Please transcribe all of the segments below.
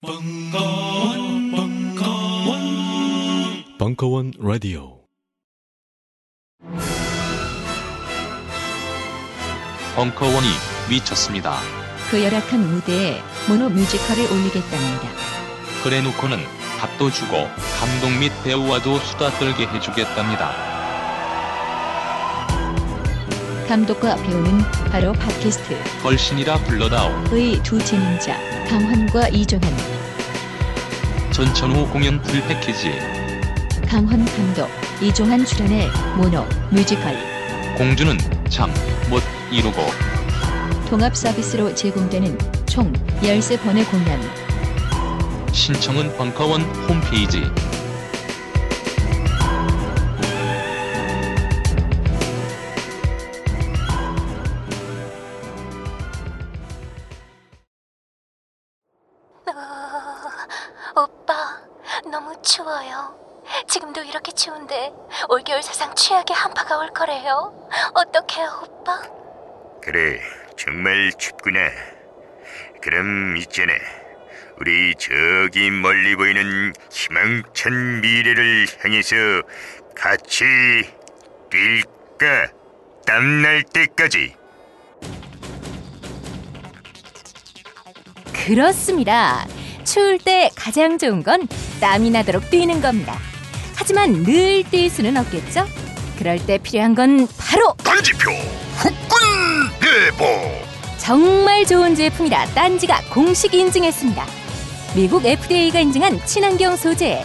벙커원, 벙커원, 벙커원 라디오. 벙커원이 미쳤습니다. 그 열악한 무대에 모노 뮤지컬을 올리겠답니다. 그래놓고는 밥도 주고 감독 및 배우와도 수다 떨게 해주겠답니다. 감독과 배우는 바로 팟캐스트 걸신이라 불러다오. 의 두 진행자 강헌과 이종환, 전천후 공연 풀 패키지. 강헌 감독, 이종환 출연의 모노 뮤지컬 공주는 잠 못 이루고 통합 서비스로 제공되는 총 13번의 공연 신청은 벙커원 홈페이지. 거래요. 어떡해요, 오빠? 그래, 정말 춥구나. 그럼 있잖아. 우리 저기 멀리 보이는 희망찬 미래를 향해서 같이 뛸까? 땀날 때까지. 그렇습니다. 추울 때 가장 좋은 건 땀이 나도록 뛰는 겁니다. 하지만 늘 뛸 수는 없겠죠? 그럴 때 필요한 건 바로 단지표 후끈 대보. 정말 좋은 제품이라 딴지가 공식 인증했습니다. 미국 FDA가 인증한 친환경 소재,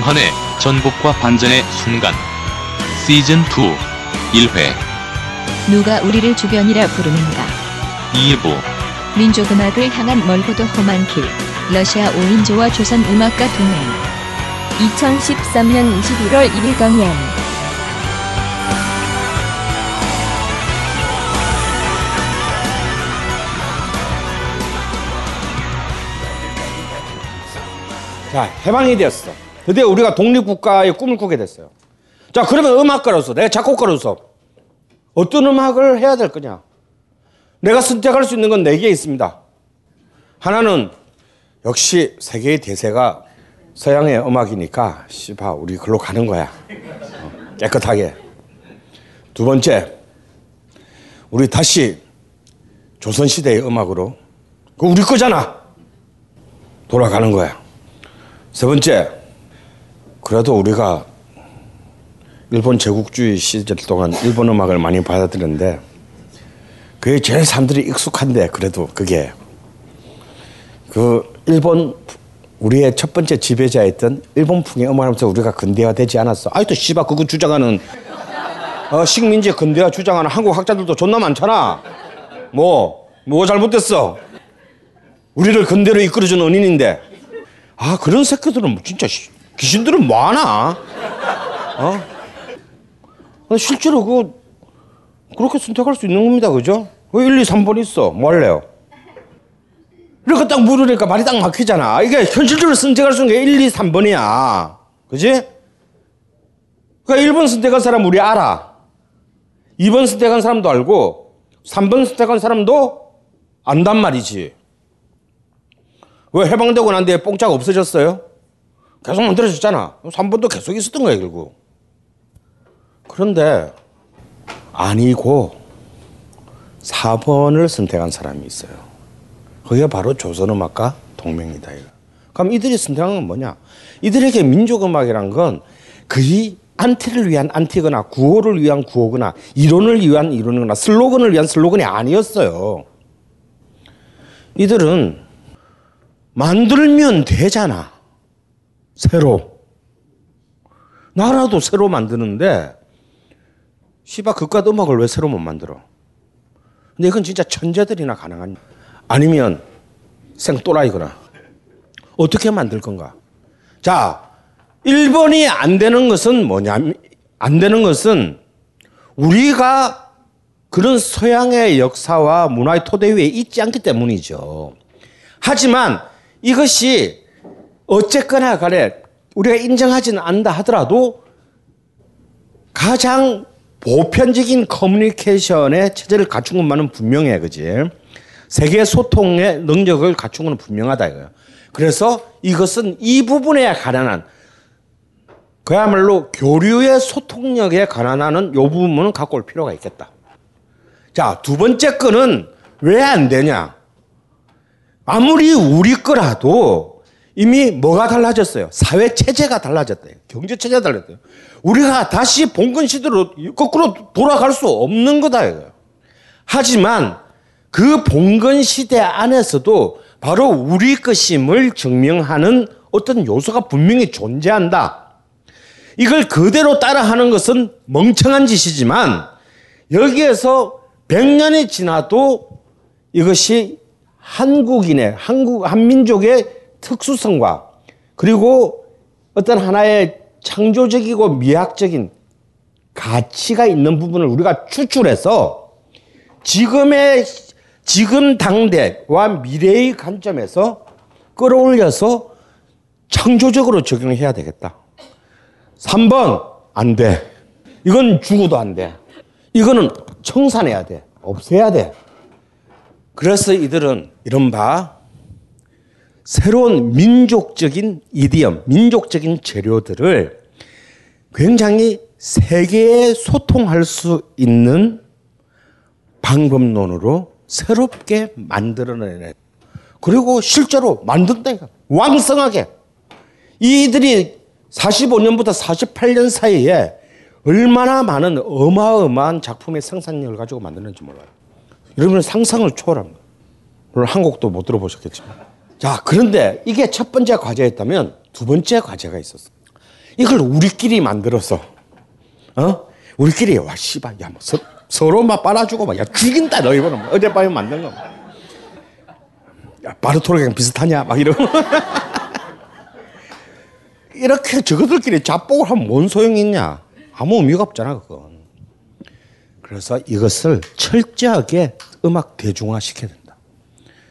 강헌의 전복과 반전의 순간. 시즌 2 1회 누가 우리를 주변이라 부르는가 2부 민족음악을 향한 멀고도 험한 길 러시아 5인조와 조선 음악가 동행 2013년 21월 1일 강연. 자, 해방이 되었어. 드디어 우리가 독립국가의 꿈을 꾸게 됐어요. 자, 그러면 음악가로서, 내가 작곡가로서 어떤 음악을 해야 될 거냐? 내가 선택할 수 있는 건 네 개 있습니다. 하나는 역시 세계의 대세가 서양의 음악이니까, 씨바, 우리 글로 가는 거야. 어, 깨끗하게. 두 번째, 우리 다시 조선시대의 음악으로, 그 우리 거잖아. 돌아가는 거야. 세 번째, 그래도 우리가 일본 제국주의 시절 동안 일본 음악을 많이 받아들였는데 그게 제일 사람들이 익숙한데 그래도 그게 그 일본 우리의 첫 번째 지배자였던 일본풍의 음악하면서 우리가 근대화되지 않았어. 아직도 씨발 그거 주장하는 어, 식민지 근대화 주장하는 한국 학자들도 존나 많잖아. 뭐, 뭐 잘못됐어? 우리를 근대로 이끌어준 은인인데. 아, 그런 새끼들은 진짜 씨, 귀신들은 많아. 어? 실제로 그, 그렇게 선택할 수 있는 겁니다. 그죠? 왜 1, 2, 3번 있어? 뭐 할래요? 이렇게 딱 물으니까 말이 딱 막히잖아. 이게 현실적으로 선택할 수 있는 게 1, 2, 3번이야. 그지? 그러니까 1번 선택한 사람 우리 알아. 2번 선택한 사람도 알고, 3번 선택한 사람도 안단 말이지. 왜 해방되고 난 뒤에 뽕짝 없어졌어요? 계속 만들어졌잖아. 3번도 계속 있었던 거야, 결국. 그런데, 아니고, 4번을 선택한 사람이 있어요. 그게 바로 조선음악가 동맹이다. 이거. 그럼 이들이 선택한 건 뭐냐? 이들에게 민족음악이란 건 거의 안티를 위한 안티거나 구호를 위한 구호거나 이론을 위한 이론이거나 슬로건을 위한 슬로건이 아니었어요. 이들은 만들면 되잖아. 새로. 나라도 새로 만드는데 시바 그깟 음악을 왜 새로 못 만들어? 근데 이건 진짜 천재들이나 가능한 아니면 생또라이거나 어떻게 만들 건가? 자, 1번이 안 되는 것은 뭐냐면 안 되는 것은 우리가 그런 서양의 역사와 문화의 토대 위에 있지 않기 때문이죠. 하지만 이것이 어쨌거나 간에 우리가 인정하지는 않다 하더라도 가장 보편적인 커뮤니케이션의 체제를 갖춘 것만은 분명해, 그지? 세계 소통의 능력을 갖춘 것은 분명하다 이거예요. 그래서 이것은 이 부분에 관한 그야말로 교류의 소통력에 관한하는 요 부분은 갖고 올 필요가 있겠다. 자, 두 번째 거는 왜 안 되냐? 아무리 우리 거라도 이미 뭐가 달라졌어요? 사회 체제가 달라졌대요. 경제 체제가 달라졌대요. 우리가 다시 봉건 시대로 거꾸로 돌아갈 수 없는 거다 이거예요. 하지만 그 봉건 시대 안에서도 바로 우리 것임을 증명하는 어떤 요소가 분명히 존재한다. 이걸 그대로 따라하는 것은 멍청한 짓이지만 여기에서 100년이 지나도 이것이 한국인의 한국 한민족의 특수성과 그리고 어떤 하나의 창조적이고 미학적인 가치가 있는 부분을 우리가 추출해서 지금의 지금 당대와 미래의 관점에서 끌어올려서 창조적으로 적용해야 되겠다. 3번 안 돼. 이건 죽어도 안 돼. 이거는 청산해야 돼. 없애야 돼. 그래서 이들은 이른바 새로운 민족적인 이디엄, 민족적인 재료들을 굉장히 세계에 소통할 수 있는 방법론으로 새롭게 만들어내네. 그리고 실제로 만든다. 왕성하게. 이들이 45년부터 48년 사이에 얼마나 많은 어마어마한 작품의 생산력을 가지고 만드는지 몰라요. 여러분은 상상을 초월합니다. 물론 한국도 못 들어보셨겠지만. 자, 그런데 이게 첫 번째 과제였다면 두 번째 과제가 있었어. 이걸 우리끼리 만들어서, 어? 우리끼리, 와, 씨발, 야, 뭐, 서, 서로 막 빨아주고 막, 야, 죽인다, 너 이거는. 뭐, 어젯밤에 만든 거. 야, 바르토르랑 비슷하냐? 막 이러고. 이렇게 저것들끼리 잡복을 하면 뭔 소용이 있냐? 아무 의미가 없잖아, 그건. 그래서 이것을 철저하게 음악 대중화 시켜야 된다.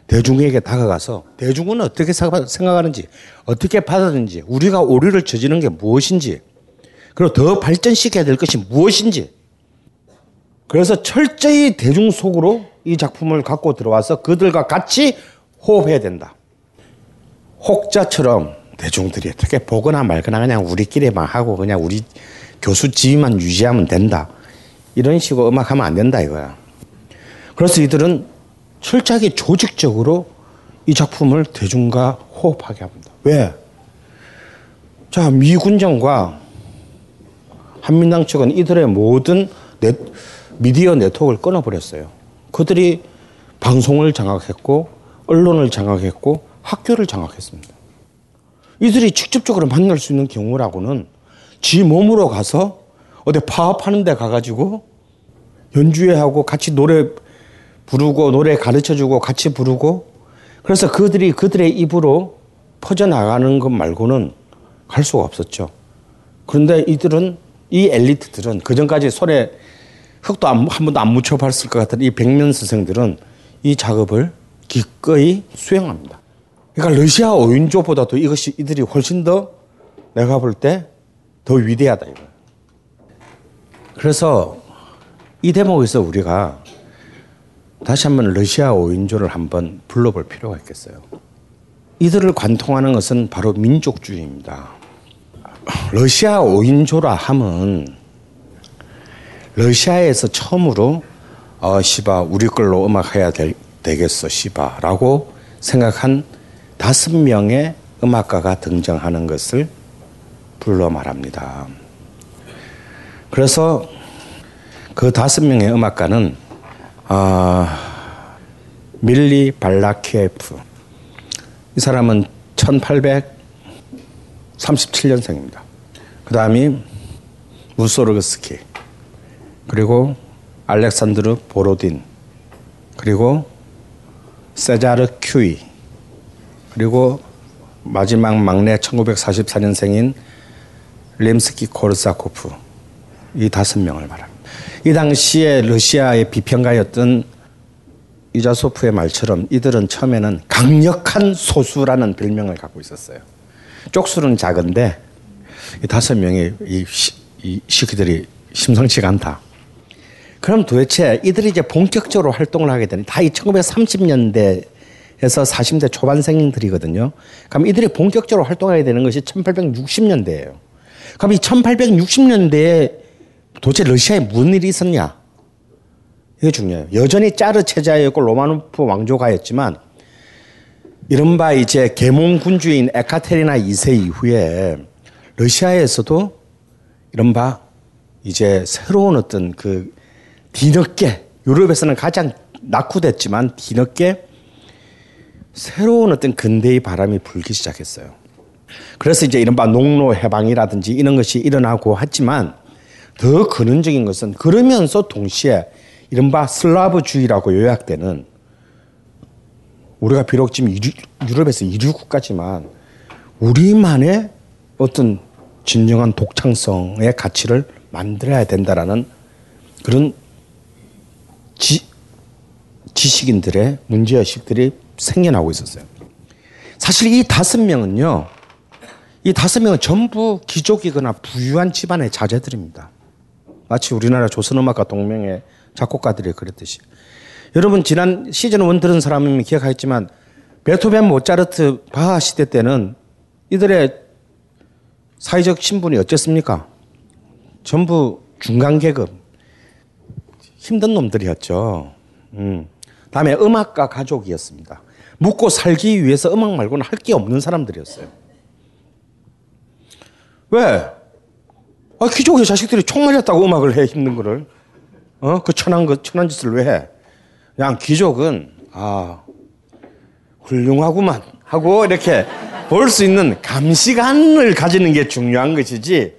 대중에게 다가가서 대중은 어떻게 생각하는지, 어떻게 받아들는지, 우리가 오류를 저지른 게 무엇인지, 그리고 더 발전시켜야 될 것이 무엇인지. 그래서 철저히 대중 속으로 이 작품을 갖고 들어와서 그들과 같이 호흡해야 된다. 혹자처럼 대중들이 어떻게 보거나 말거나 그냥 우리끼리만 하고 그냥 우리 교수 지위만 유지하면 된다. 이런 식으로 음악하면 안 된다 이거야. 그래서 이들은 철저하게 조직적으로 이 작품을 대중과 호흡하게 합니다. 왜? 자, 미군정과 한민당 측은 이들의 모든 넷, 미디어 네트워크를 끊어버렸어요. 그들이 방송을 장악했고, 언론을 장악했고, 학교를 장악했습니다. 이들이 직접적으로 만날 수 있는 경우라고는 지 몸으로 가서 어디 파업하는 데 가가지고 연주회하고 같이 노래 부르고 노래 가르쳐 주고 같이 부르고 그래서 그들이 그들의 입으로 퍼져나가는 것 말고는 갈 수가 없었죠. 그런데 이들은 이 엘리트들은 그 전까지 손에 흙도 한 번도 안 묻혀 봤을 것 같은 이 백면 스승들은 이 작업을 기꺼이 수행합니다. 그러니까 러시아 5인조보다도 이것이 이들이 훨씬 더 내가 볼 때 더 위대하다 이거. 그래서 이 대목에서 우리가 다시 한번 러시아 5인조를 한번 불러볼 필요가 있겠어요. 이들을 관통하는 것은 바로 민족주의입니다. 러시아 5인조라 함은 러시아에서 처음으로 어, 시바 우리 걸로 음악해야 되, 되겠어 시바라고 생각한 다섯 명의 음악가가 등장하는 것을 불러 말합니다. 그래서 그 다섯 명의 음악가는 아 밀리 발라키에프 이 사람은 1837년생입니다. 그 다음이 무소르그스키 그리고 알렉산드르 보로딘 그리고 세자르 큐이 그리고 마지막 막내 1844년생인 림스키 코르사코프 이 다섯 명을 말합니다. 이 당시에 러시아의 비평가였던 스타소프의 말처럼 이들은 처음에는 강력한 소수라는 별명을 갖고 있었어요. 쪽수는 작은데 이 다섯 명의 이, 시, 이 시기들이 심상치가 않다. 그럼 도대체 이들이 이제 본격적으로 활동을 하게 되니 다 이 1930년대에서 40대 초반생들이거든요. 그럼 이들이 본격적으로 활동하게 되는 것이 1860년대예요. 그럼 이 1860년대에 도대체 러시아에 무슨 일이 있었냐? 이게 중요해요. 여전히 짜르 체제였고 로마노프 왕조가였지만 이른바 이제 계몽 군주인 에카테리나 2세 이후에 러시아에서도 이른바 이제 새로운 어떤 그 뒤늦게 유럽에서는 가장 낙후됐지만 뒤늦게 새로운 어떤 근대의 바람이 불기 시작했어요. 그래서 이제 이른바 농로 해방이라든지 이런 것이 일어나고 했지만 더 근원적인 것은 그러면서 동시에 이른바 슬라브주의라고 요약되는 우리가 비록 지금 유럽에서 이류 국가지만 우리만의 어떤 진정한 독창성의 가치를 만들어야 된다라는 그런 지, 지식인들의 문제의식들이 생겨나고 있었어요. 사실 이 다섯 명은요, 이 다섯 명은 전부 귀족이거나 부유한 집안의 자제들입니다. 마치 우리나라 조선음악가 동명의 작곡가들이 그랬듯이. 여러분 지난 시즌 원 들은 사람이면 기억하겠지만 베토벤, 모차르트, 바하 시대 때는 이들의 사회적 신분이 어땠습니까? 전부 중간 계급, 힘든 놈들이었죠. 음. 다음에 음악가 가족이었습니다. 묵고 살기 위해서 음악 말고는 할 게 없는 사람들이었어요. 왜? 아, 귀족의 자식들이 총 맞았다고 음악을 해, 힘든 거를. 어? 그 천한, 그 천한 짓을 왜 해? 그냥 귀족은, 아, 훌륭하구만. 하고 이렇게 볼 수 있는 감시관을 가지는 게 중요한 것이지,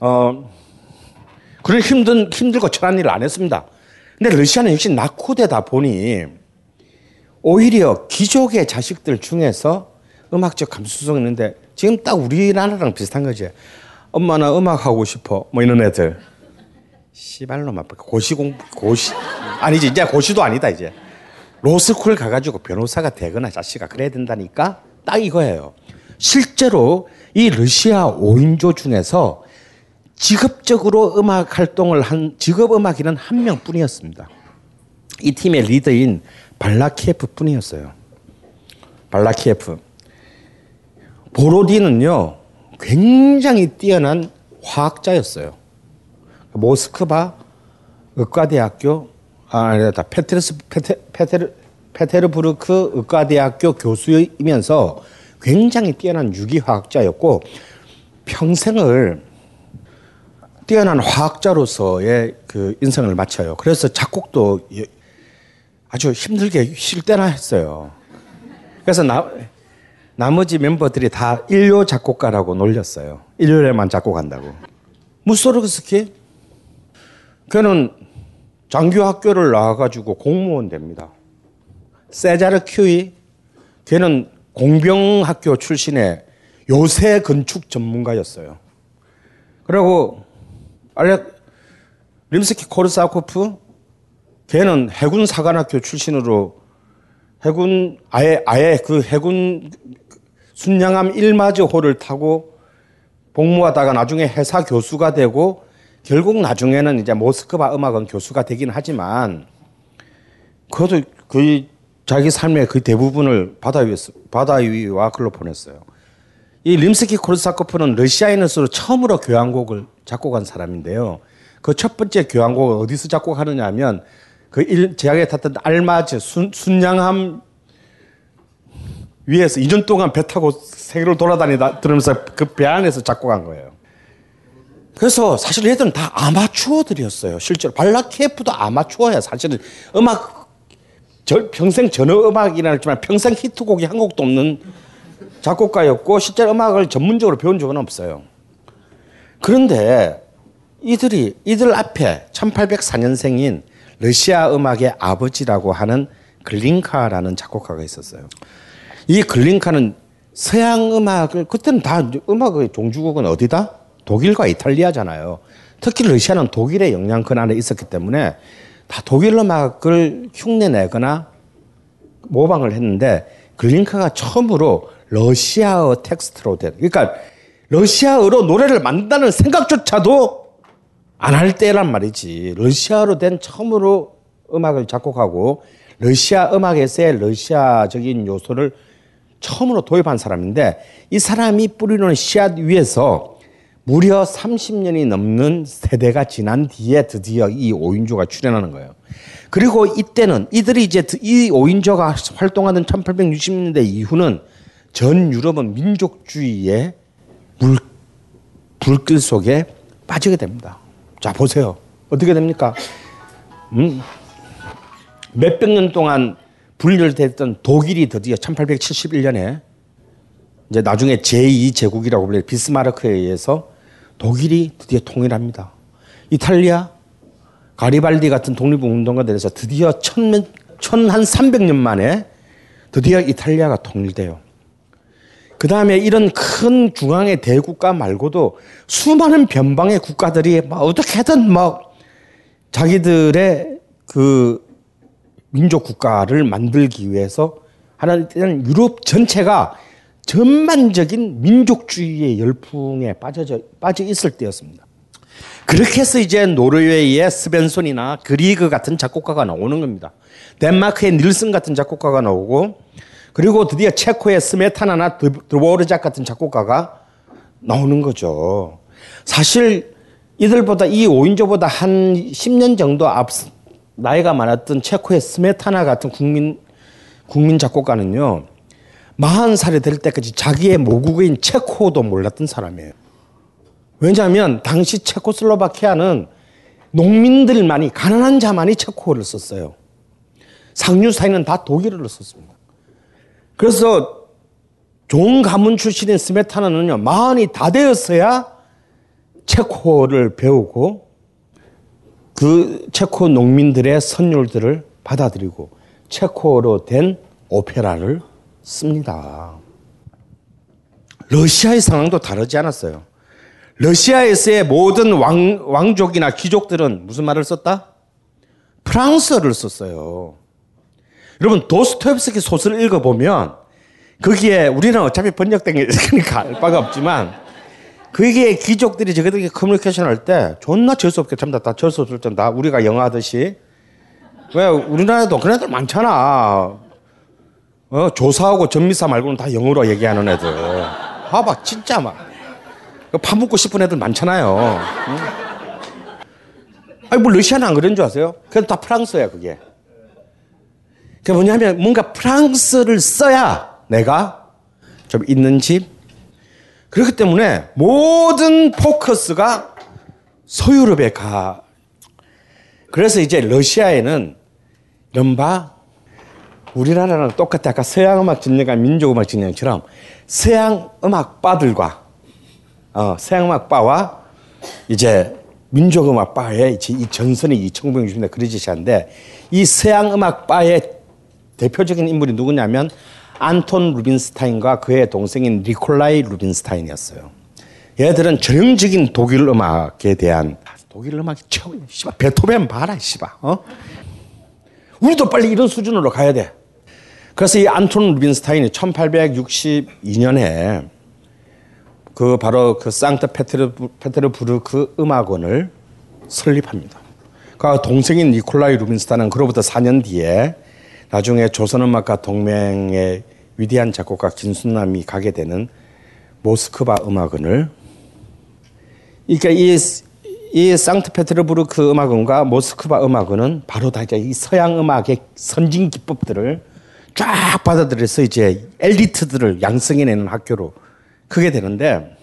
어, 그런 힘든, 힘들고 천한 일을 안 했습니다. 근데 러시아는 역시 낙후되다 보니 오히려 귀족의 자식들 중에서 음악적 감수성이 있는데 지금 딱 우리나라랑 비슷한 거지. 엄마 나 음악 하고 싶어. 뭐 이런 애들. 씨발로만 고시 공 고시 아니지 이제 고시도 아니다 이제 로스쿨 가가지고 변호사가 되거나 자식아 그래야 된다니까 딱 이거예요. 실제로 이 러시아 5인조 중에서 직업적으로 음악 활동을 한 직업 음악인은 한 명뿐이었습니다. 이 팀의 리더인 발라키에프 뿐이었어요. 발라키에프. 보로디는요, 굉장히 뛰어난 화학자였어요. 모스크바 의과대학교, 아, 아니다, 페테르스, 페테, 페테르, 페테르부르크 의과대학교 교수이면서 굉장히 뛰어난 유기화학자였고, 평생을 뛰어난 화학자로서의 그 인생을 마쳐요. 그래서 작곡도 아주 힘들게 쉴 때나 했어요. 그래서 나, 나머지 멤버들이 다 일요 작곡가라고 놀렸어요. 일요일에만 작곡한다고. 무소르그스키? 그는 장교 학교를 나와가지고 공무원 됩니다. 세자르 큐이? 걔는 공병학교 출신의 요새 건축 전문가였어요. 그리고 알렉 림스키 코르사코프 걔는 해군 사관학교 출신으로 해군 아예 아예 그 해군 순양함 일마저호를 타고 복무하다가 나중에 회사 교수가 되고 결국 나중에는 이제 모스크바 음악원 교수가 되긴 하지만 그것도 거의 자기 삶의 그 대부분을 바다 위 바다 위와 글로 보냈어요. 이 림스키 코르사코프는 러시아인으로 처음으로 교향곡을 작곡한 사람인데요. 그 첫 번째 교향곡을 어디서 작곡하느냐 하면 그 일, 제약에 탔던 알마즈 순, 순양함 위에서 2년 동안 배 타고 세계를 돌아다니다 들으면서 그 배 안에서 작곡한 거예요. 그래서 사실 얘들은 다 아마추어들이었어요. 실제로 발라케프도 아마추어야. 사실은 음악 절, 평생 전혀 음악이라 했지만 평생 히트곡이 한 곡도 없는 작곡가였고 실제 음악을 전문적으로 배운 적은 없어요. 그런데 이들이 이들 앞에 1804년생인 러시아 음악의 아버지라고 하는 글린카라는 작곡가가 있었어요. 이 글린카는 서양 음악을 그때는 다 음악의 종주국은 어디다? 독일과 이탈리아잖아요. 특히 러시아는 독일의 영향권 안에 있었기 때문에 다 독일 음악을 흉내내거나 모방을 했는데 글린카가 처음으로 러시아어 텍스트로 된 그러니까 러시아어로 노래를 만든다는 생각조차도 안 할 때란 말이지. 러시아어로 된 처음으로 음악을 작곡하고 러시아 음악에서의 러시아적인 요소를 처음으로 도입한 사람인데 이 사람이 뿌리는 씨앗 위에서 무려 30년이 넘는 세대가 지난 뒤에 드디어 이 5인조가 출연하는 거예요. 그리고 이때는 이들이 이제 이 5인조가 활동하던 1860년대 이후는 전 유럽은 민족주의의 물, 불길 속에 빠지게 됩니다. 자, 보세요. 어떻게 됩니까? 음, 몇백 년 동안 분열됐던 독일이 드디어 1871년에 이제 나중에 제2제국이라고 불리는 비스마르크에 의해서 독일이 드디어 통일합니다. 이탈리아, 가리발디 같은 독립운동가들에서 드디어 천, 천한 300년 만에 드디어 이탈리아가 통일돼요. 그 다음에 이런 큰 중앙의 대국가 말고도 수많은 변방의 국가들이 막 어떻게든 막 자기들의 그 민족 국가를 만들기 위해서 하나는 유럽 전체가 전반적인 민족주의의 열풍에 빠져, 빠져 있을 때였습니다. 그렇게 해서 이제 노르웨이의 스벤손이나 그리그 같은 작곡가가 나오는 겁니다. 덴마크의 닐슨 같은 작곡가가 나오고 그리고 드디어 체코의 스메타나나 드보르작 같은 작곡가가 나오는 거죠. 사실 이들보다 이 5인조보다 한 10년 정도 앞 나이가 많았던 체코의 스메타나 같은 국민 국민 작곡가는요. 40살이 될 때까지 자기의 모국인 체코도 몰랐던 사람이에요. 왜냐하면 당시 체코슬로바키아는 농민들만이 가난한 자만이 체코어를 썼어요. 상류 사회는 다 독일어를 썼습니다. 그래서 좋은 가문 출신인 스메타나는요, 마흔이 다 되었어야 체코를 배우고 그 체코 농민들의 선율들을 받아들이고 체코로 된 오페라를 씁니다. 러시아의 상황도 다르지 않았어요. 러시아에서의 모든 왕, 왕족이나 귀족들은 무슨 말을 썼다? 프랑스어를 썼어요. 여러분 도스토옙스키 소설을 읽어보면 거기에 우리는 어차피 번역된 게 있으니까 알 바가 없지만 그게 귀족들이 저희들이 커뮤니케이션 할 때 존나 질수 없게 참다 다질수 없을 텐다 우리가 영어 하듯이 왜 우리나라에도 그런 애들 많잖아 어, 조사하고 전미사 말고는 다 영어로 얘기하는 애들 봐봐 진짜 막 파묻고 싶은 애들 많잖아요 응? 아니 뭐 러시아는 안 그런 줄 아세요? 그래도 다 프랑스야 그게 그게 뭐냐면 뭔가 프랑스를 써야 내가 좀 있는 집. 그렇기 때문에 모든 포커스가 서유럽에 가. 그래서 이제 러시아에는 이른바 우리나라랑 똑같아. 아까 서양 음악 진영과 민족 음악 진영처럼 서양 음악 바들과 어, 서양 음악 바와 이제 민족 음악 바의 이 전선이 1960년대 그려지시는데 이 서양 음악 바의 대표적인 인물이 누구냐면 안톤 루빈스타인과 그의 동생인 니콜라이 루빈스타인이었어요. 얘들은 전형적인 독일 음악에 대한 독일 음악이 최고 씨발 베토벤 봐라 씨발 어? 우리도 빨리 이런 수준으로 가야 돼. 그래서 이 안톤 루빈스타인이 1862년에 그 바로 그 상트 페테르부르크 음악원을 설립합니다. 그 동생인 니콜라이 루빈스타는 그로부터 4년 뒤에 나중에 조선음악가 동맹의 위대한 작곡가 김순남이 가게 되는 모스크바 음악원을 그러니까 이, 이 상트페테르부르크 음악원과 모스크바 음악원은 바로 다 이제 이 서양 음악의 선진 기법들을 쫙 받아들여서 이제 엘리트들을 양성해내는 학교로 크게 되는데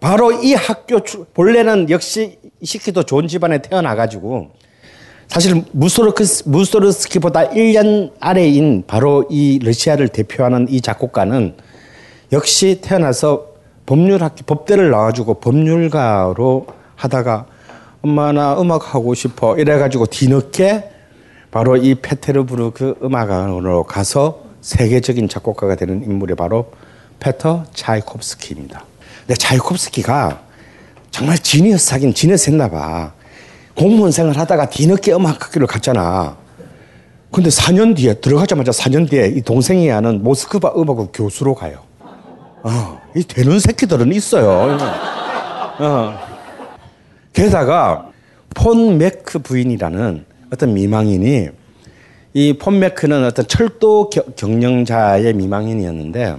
바로 이 학교 출- 본래는 역시 시키도 좋은 집안에 태어나가지고 사실 무소르크스, 무소르스키 보다 1년 아래인 바로 이 러시아를 대표하는 이 작곡가는 역시 태어나서 법률학교 법대를 나와주고 법률가로 하다가 엄마 나 음악 하고 싶어 이래가지고 뒤늦게 바로 이 페테르부르크 음악원으로 가서 세계적인 작곡가가 되는 인물이 바로 페터 차이콥스키입니다. 근데 차이콥스키가 정말 지니어스 하긴 지니어스 했나 봐. 공무원 생활 하다가 뒤늦게 음악학교를 갔잖아. 근데 4년 뒤에 들어가자마자 4년 뒤에 이 동생이 하는 모스크바 음악학 교수로 가요. 어, 이 되는 새끼들은 있어요. 어. 게다가 폰 매크 부인이라는 어떤 미망인이 이폰 매크는 어떤 철도 겨- 경영자의 미망인이었는데,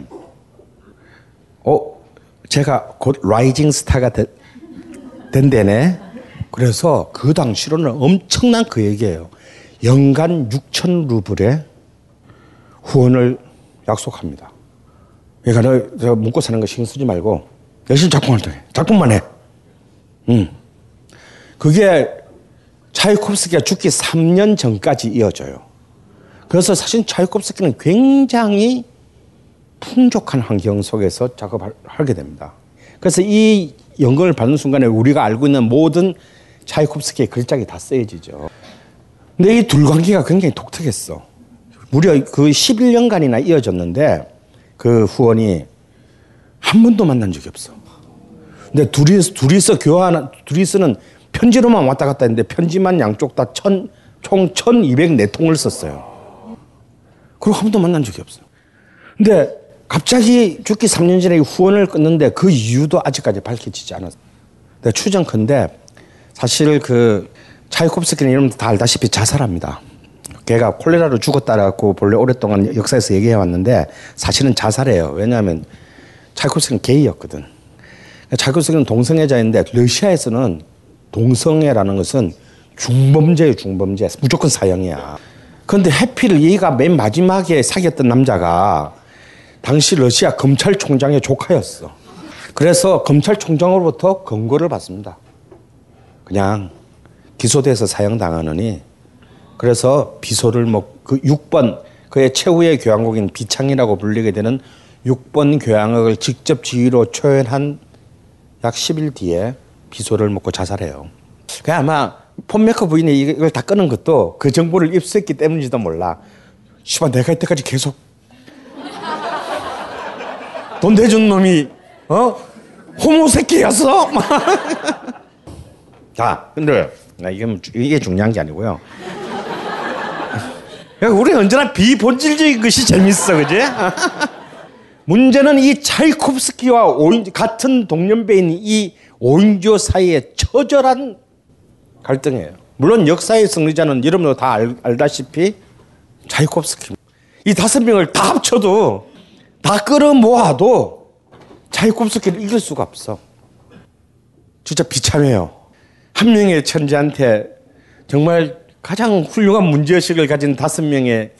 어, 제가 곧 라이징 스타가 되- 된대네. 그래서 그 당시로는 엄청난 그 얘기예요. 연간 6천 루블의 후원을 약속합니다. 그러니까 너, 저 묵고 사는 거 신경 쓰지 말고 열심히 작품을 해. 작품만 해. 음. 그게 차이콥스키가 죽기 3년 전까지 이어져요. 그래서 사실 차이콥스키는 굉장히 풍족한 환경 속에서 작업을 하게 됩니다. 그래서 이 연금을 받는 순간에 우리가 알고 있는 모든 차이콥스키의 글작이 다 쓰여지죠. 근데 이 둘 관계가 굉장히 독특했어. 무려 그 11년간이나 이어졌는데 그 후원이 한 번도 만난 적이 없어. 근데 둘이, 둘이서 교환, 둘이서는 편지로만 왔다 갔다 했는데 편지만 양쪽 다 천, 총 1204통을 썼어요. 그리고 한 번도 만난 적이 없어요. 근데 갑자기 죽기 3년 전에 이 후원을 끊는데 그 이유도 아직까지 밝혀지지 않았어요. 근데 추정컨대 사실 그 차이콥스키는 여러분들 다 알다시피 자살합니다. 걔가 콜레라로 죽었다라고 본래 오랫동안 역사에서 얘기해 왔는데 사실은 자살해요. 왜냐하면 차이콥스키는 게이였거든. 차이콥스키는 동성애자인데 러시아에서는 동성애라는 것은 중범죄예요, 중범죄. 무조건 사형이야. 그런데 해필 얘가 맨 마지막에 사귀었던 남자가 당시 러시아 검찰총장의 조카였어. 그래서 검찰총장으로부터 검거를 받습니다. 그냥 기소돼서 사형당하느니 그래서 비소를 뭐그 6번 그의 최후의 교향곡인 비창이라고 불리게 되는 6번 교향곡을 직접 지휘로 초연한 약 10일 뒤에 비소를 먹고 자살해요. 그 아마 폰 메커 부인이 이걸 다 끄는 것도 그 정보를 입수했기 때문인지도 몰라. 씨발 내가 이때까지 계속 돈 대준 놈이 어 호모 새끼였어. 자, 근데 나 이게 이게 중요한 게 아니고요. 우리 언제나 비본질적인 것이 재밌어, 그지? 문제는 이 차이콥스키와 오인, 같은 동년배인 이 오인조 사이의 처절한 갈등이에요. 물론 역사의 승리자는 여러분도 다 알, 알다시피 차이콥스키. 이 다섯 명을 다 합쳐도 다 끌어모아도 차이콥스키를 이길 수가 없어. 진짜 비참해요. 한 명의 천재한테 정말 가장 훌륭한 문제의식을 가진 다섯 명의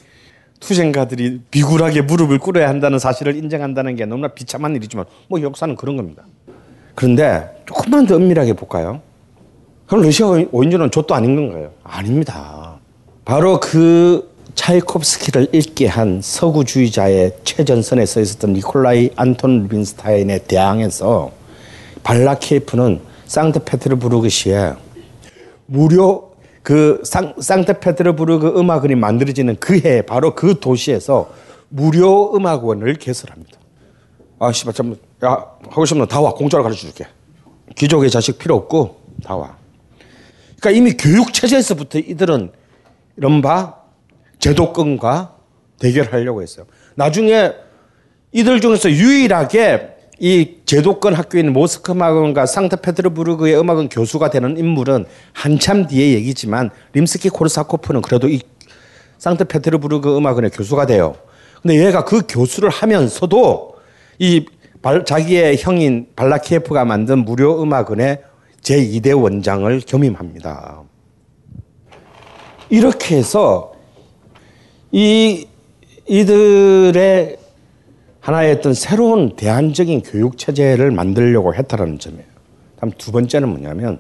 투쟁가들이 비굴하게 무릎을 꿇어야 한다는 사실을 인정한다는 게 너무나 비참한 일이지만 뭐 역사는 그런 겁니다. 그런데 조금만 더 은밀하게 볼까요? 그럼 러시아 오인조는 좆도 아닌 건가요? 아닙니다. 바로 그 차이콥스키를 읽게 한 서구주의자의 최전선에 서 있었던 니콜라이 안톤 루빈스타인에 대항해서 발라케이프는 상트페테르 부르크시에 무료 그 상, 상트페테르 부르크 음악원이 만들어지는 그 해 바로 그 도시에서 무료 음악원을 개설합니다. 아 씨발 좀 야, 하고 싶으면 다 와. 공짜로 가르쳐 줄게. 귀족의 자식 필요 없고 다 와. 그러니까 이미 교육 체제에서부터 이들은 이른바 제도권과 대결하려고 했어요. 나중에 이들 중에서 유일하게 이 제도권 학교인 모스크 음악원과 상트페테르부르크의 음악원 교수가 되는 인물은 한참 뒤의 얘기지만 림스키 코르사코프는 그래도 이 상트페테르부르크 음악원의 교수가 돼요. 근데 얘가 그 교수를 하면서도 이 발- 자기의 형인 발라키에프가 만든 무료 음악원의 제2대 원장을 겸임합니다. 이렇게 해서 이 이들의 하나의 어떤 새로운 대안적인 교육 체제를 만들려고 했다라는 점이에요. 다음 두 번째는 뭐냐면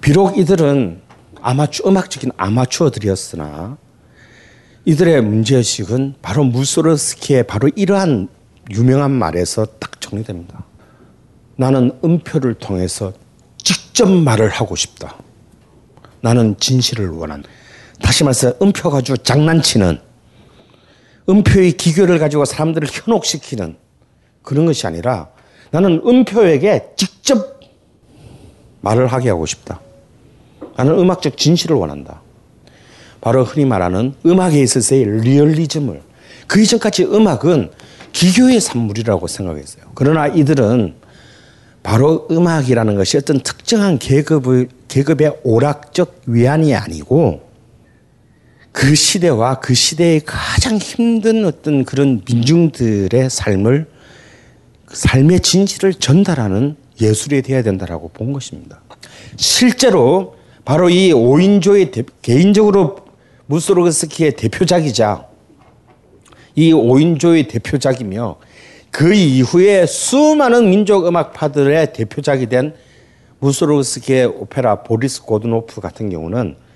비록 이들은 아마추어 음악적인 아마추어들이었으나 이들의 문제의식은 바로 무소르스키의 바로 이러한 유명한 말에서 딱 정리됩니다. 나는 음표를 통해서 직접 말을 하고 싶다. 나는 진실을 원한다. 다시 말해서 음표 가지고 장난치는 음표의 기교를 가지고 사람들을 현혹시키는 그런 것이 아니라 나는 음표에게 직접 말을 하게 하고 싶다. 나는 음악적 진실을 원한다. 바로 흔히 말하는 음악에 있어서의 리얼리즘을 그 이전까지 음악은 기교의 산물이라고 생각했어요. 그러나 이들은 바로 음악이라는 것이 어떤 특정한 계급의, 계급의 오락적 위안이 아니고 그 시대와 그 시대의 가장 힘든 어떤 그런 민중들의 삶을 삶의 진실을 전달하는 예술이 되어야 된다라고 본 것입니다. 실제로 바로 이 오인조의 대, 개인적으로 무소르그스키의 대표작이자 이 오인조의 대표작이며 그 이후에 수많은 민족 음악파들의 대표작이 된 무소르그스키의 오페라 보리스 고드노프 같은 경우는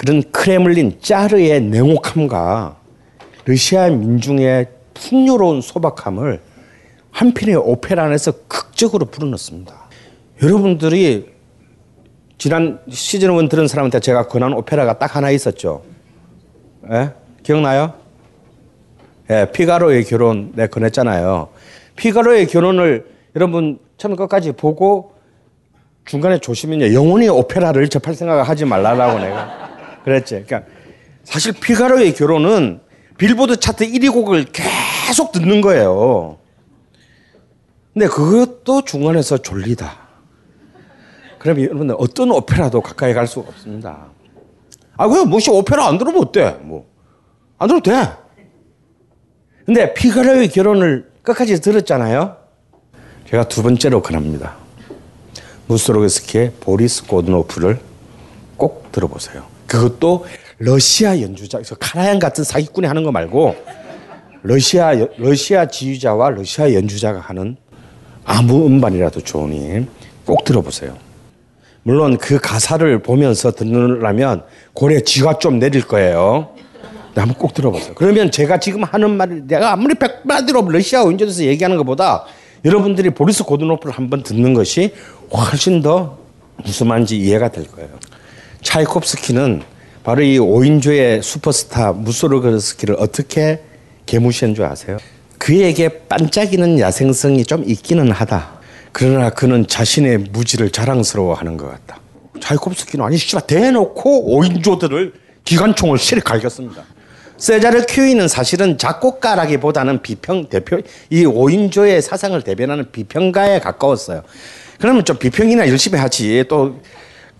그런 크레물린 짜르의 냉혹함과 러시아 민중의 풍요로운 소박함을 한 편의 오페라 안에서 극적으로 불어넣습니다. 여러분들이 지난 시즌 1 들은 사람한테 제가 권한 오페라가 딱 하나 있었죠. 예? 기억나요? 예, 피가로의 결혼 내가 권했잖아요. 피가로의 결혼을 여러분 처음 끝까지 보고 중간에 조심히요. 영원히 오페라를 접할 생각을 하지 말라고 내가 그랬지. 그러니까 사실 피가로의 결혼은 빌보드 차트 1위 곡을 계속 듣는 거예요. 근데 그것도 중간에서 졸리다. 그러면 여러분들 어떤 오페라도 가까이 갈 수가 없습니다. 아, 그냥 뭐시 오페라 안 들으면 어때? 뭐. 안 들어도 돼. 근데 피가로의 결혼을 끝까지 들었잖아요. 제가 두 번째로 권합니다. 무스로그스키의 보리스 고드노프를 꼭 들어보세요. 그것도 러시아 연주자, 카라얀 같은 사기꾼이 하는 거 말고 러시아 러시아 지휘자와 러시아 연주자가 하는 아무 음반이라도 좋으니 꼭 들어보세요. 물론 그 가사를 보면서 듣느라면 고래 쥐가 좀 내릴 거예요. 한번 꼭 들어보세요. 그러면 제가 지금 하는 말을 내가 아무리 백마디로 러시아 원조에서 얘기하는 것보다 여러분들이 보리스 고드노프를 한번 듣는 것이 훨씬 더 무슨 말인지 이해가 될 거예요. 차이콥스키는 바로 이 5인조의 슈퍼스타 무소르그스키를 어떻게 개무시한 줄 아세요? 그에게 반짝이는 야생성이 좀 있기는 하다. 그러나 그는 자신의 무지를 자랑스러워하는 것 같다. 차이콥스키는 아니 씨발 대놓고 5인조들을 기관총을 실에 갈겼습니다. 세자르 큐이는 사실은 작곡가라기보다는 비평 대표 이 5인조의 사상을 대변하는 비평가에 가까웠어요. 그러면 좀 비평이나 열심히 하지 또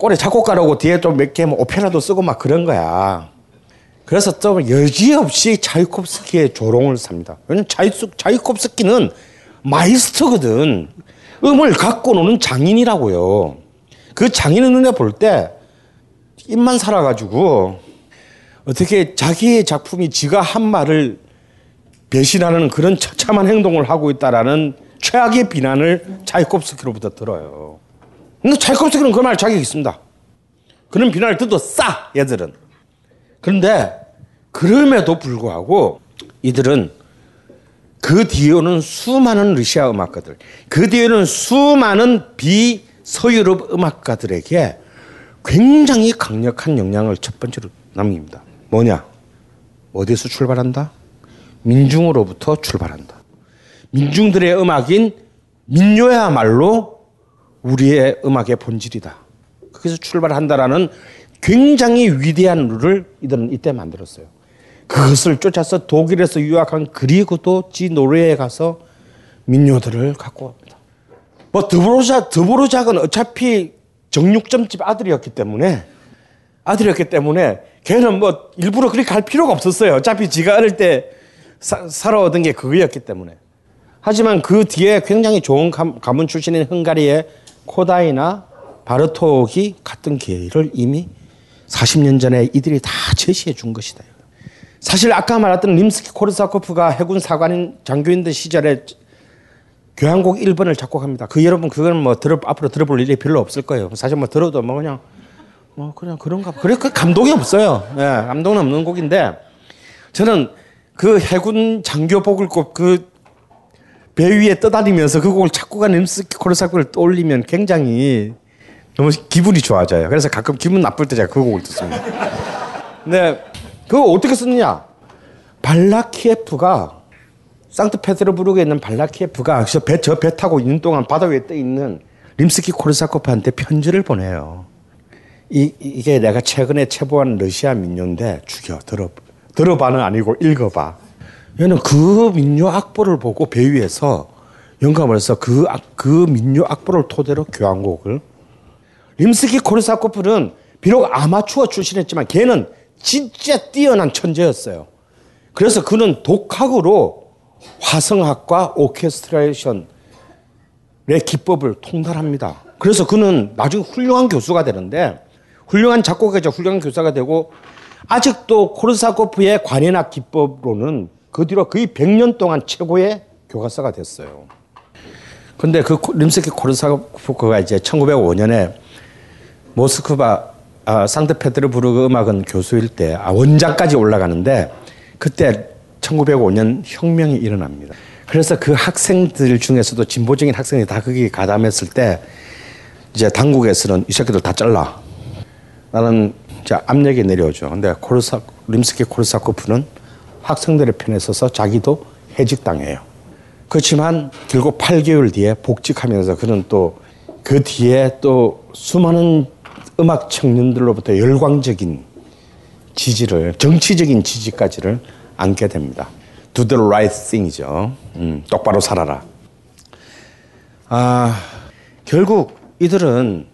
꼴에 작곡가라고 뒤에 또몇개 뭐 오페라도 쓰고 막 그런 거야. 그래서 또 여지없이 차이콥스키의 조롱을 삽니다. 왜냐면 차이콥스키는 마이스터거든. 음을 갖고 노는 장인이라고요. 그 장인의 눈에 볼 때 입만 살아가지고 어떻게 자기의 작품이 지가 한 말을 배신하는 그런 처참한 행동을 하고 있다라는 최악의 비난을 차이콥스키로부터 들어요. 근데 차이콥스키는 그말 자격이 있습니다. 그런 비난을 듣도 싸, 얘들은. 그런데 그럼에도 불구하고 이들은 그 뒤에는 수많은 러시아 음악가들, 그 뒤에는 수많은 비서유럽 음악가들에게 굉장히 강력한 영향을 첫 번째로 남깁니다. 뭐냐? 어디서 출발한다? 민중으로부터 출발한다. 민중들의 음악인 민요야말로 우리의 음악의 본질이다. 거기서 출발한다라는 굉장히 위대한 룰을 이들은 이때 만들었어요. 그것을 쫓아서 독일에서 유학한 그리고도 지 노르웨이에 가서 민요들을 갖고 옵니다. 뭐 드보로작 드보로작은 어차피 정육점집 아들이었기 때문에 아들이었기 때문에 걔는 뭐 일부러 그렇게 갈 필요가 없었어요. 어차피 지가 어릴 때 사, 살아오던 게 그거였기 때문에. 하지만 그 뒤에 굉장히 좋은 가문 출신인 헝가리의 코다이나 바르톡이 갔던 길을 이미 40년 전에 이들이 다 제시해 준 것이다. 사실 아까 말했던 림스키 코르사코프가 해군 사관 장교인들 시절에 교향곡 1번을 작곡합니다. 그 여러분 그건 뭐 들어 앞으로 들어볼 일이 별로 없을 거예요. 사실 뭐 들어도 뭐 그냥 뭐 그냥 그런가. 그래 그 감동이 없어요. 예, 감동은 없는 곡인데 저는 그 해군 장교복을 꼽그 배 위에 떠다니면서 그 곡을 작곡한 림스키 코르사코를 떠올리면 굉장히 너무 기분이 좋아져요. 그래서 가끔 기분 나쁠 때 제가 그 곡을 듣습니다. 근데 그거 어떻게 썼느냐? 발라키에프가 상트페테르부르크에 있는 발라키에프가 저 배, 저 배 타고 있는 동안 바다 위에 떠 있는 림스키 코르사코프한테 편지를 보내요. 이, 이게 내가 최근에 채보한 러시아 민요인데 죽여 들어 들어봐는 아니고 읽어봐. 얘는 그 민요 악보를 보고 배 위에서 영감을 해서 그, 그 민요 악보를 토대로 교향곡을 림스키 코르사코프는 비록 아마추어 출신했지만 걔는 진짜 뛰어난 천재였어요. 그래서 그는 독학으로 화성학과 오케스트레이션의 기법을 통달합니다. 그래서 그는 나중에 훌륭한 교수가 되는데 훌륭한 작곡가자 훌륭한 교사가 되고 아직도 코르사코프의 관현악 기법으로는 그 뒤로 거의 100년 동안 최고의 교과서가 됐어요. 근데 그 림스키 코르사코프가 이제 1905년에 모스크바 아, 상트페테르부르크 음악은 교수일 때 아, 원작까지 올라가는데 그때 1905년 혁명이 일어납니다. 그래서 그 학생들 중에서도 진보적인 학생이 다 거기 가담했을 때 이제 당국에서는 이 새끼들 다 잘라. 나는 이제 압력이 내려오죠. 근데 코르사 림스키 코르사코프는 학생들의 편에 서서 자기도 해직당해요. 그렇지만 결국 8개월 뒤에 복직하면서 그는 또 그 뒤에 또 수많은 음악 청년들로부터 열광적인 지지를 정치적인 지지까지를 안게 됩니다. Do the right thing이죠. 음, 똑바로 살아라. 아 결국 이들은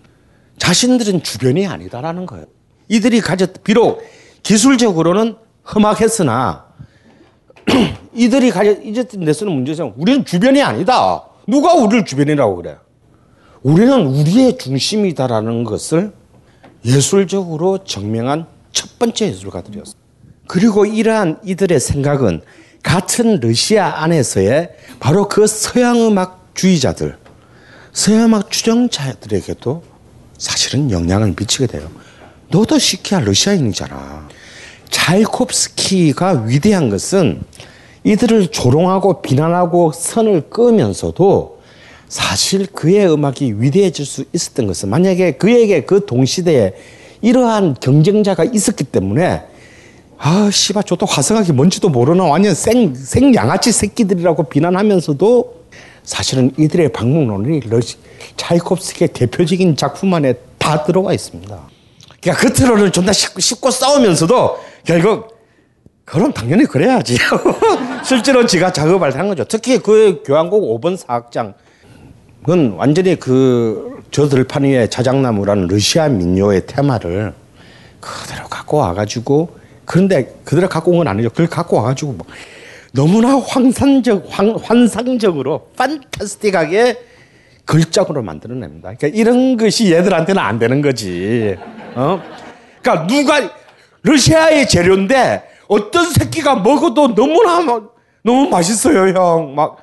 자신들은 주변이 아니다라는 거예요. 이들이 가졌 비록 기술적으로는 험악했으나 이들이 가졌 이제든 내서는 문제죠. 우리는 주변이 아니다. 누가 우리를 주변이라고 그래? 우리는 우리의 중심이다라는 것을 예술적으로 증명한 첫 번째 예술가들이었어요. 그리고 이러한 이들의 생각은 같은 러시아 안에서의 바로 그 서양 음악주의자들, 서양 음악 추정자들에게도 사실은 영향을 미치게 돼요. 너도 시키야 러시아인이잖아. 차이콥스키가 위대한 것은 이들을 조롱하고 비난하고 선을 끄면서도 사실 그의 음악이 위대해질 수 있었던 것은 만약에 그에게 그 동시대에 이러한 경쟁자가 있었기 때문에 아, 씨발, 저도 화성하기 뭔지도 모르나 완전 생, 생 양아치 새끼들이라고 비난하면서도 사실은 이들의 방문론이 러시, 차이콥스키의 대표적인 작품 안에 다 들어와 있습니다. 그러니까 겉으로는 존나 씹고, 씹고 싸우면서도 결국 그럼 당연히 그래야지. 실제로 지가 작업을 한 거죠. 특히 그 교향곡 5번 사악장 그건 완전히 그 저들판 위에 자작나무라는 러시아 민요의 테마를 그대로 갖고 와가지고 그런데 그대로 갖고 온 건 아니죠. 그걸 갖고 와가지고 뭐 너무나 황산적, 황, 환상적으로 판타스틱하게 걸작으로 만들어냅니다. 그러니까 이런 것이 얘들한테는 안 되는 거지. 어? 그러니까 누가 러시아의 재료인데 어떤 새끼가 먹어도 너무나 막, 너무 맛있어요, 형. 막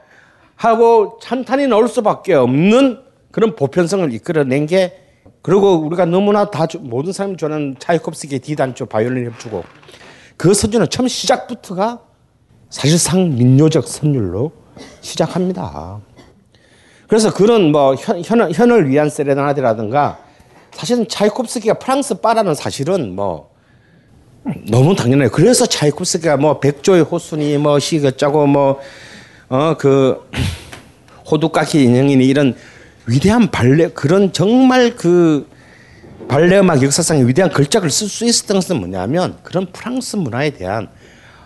하고 찬탄이 나올 수밖에 없는 그런 보편성을 이끌어낸 게 그리고 우리가 너무나 다 모든 사람이 좋아하는 차이콥스키의 D단조 바이올린 협주곡 그 선율은 처음 시작부터가 사실상 민요적 선율로 시작합니다. 그래서 그런 뭐 현, 현, 현을 위한 세레나데라든가 사실은 차이콥스키가 프랑스 빠라는 사실은 뭐 너무 당연해요. 그래서 차이콥스키가 뭐 백조의 호순이 뭐 시그짜고 뭐 어 그 호두까기 인형이니 이런 위대한 발레 그런 정말 그 발레 음악 역사상의 위대한 걸작을 쓸 수 있었던 것은 뭐냐면 그런 프랑스 문화에 대한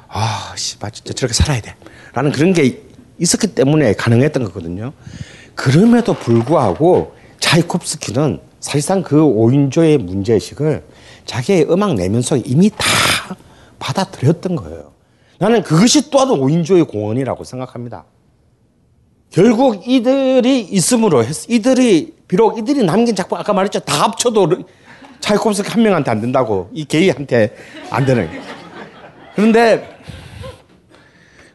아, 씨발 진짜 저렇게 살아야 돼. 라는 그런 게 있었기 때문에 가능했던 거거든요. 그럼에도 불구하고 차이콥스키는 사실상 그 5인조의 문제의식을 자기의 음악 내면서 이미 다 받아들였던 거예요. 나는 그것이 또한 5인조의 공헌이라고 생각합니다. 결국 이들이 있음으로 했, 이들이 비록 이들이 남긴 작품 아까 말했죠 다 합쳐도 차이콥스키 한 명한테 안 된다고 이 게이한테 안 되는 그런데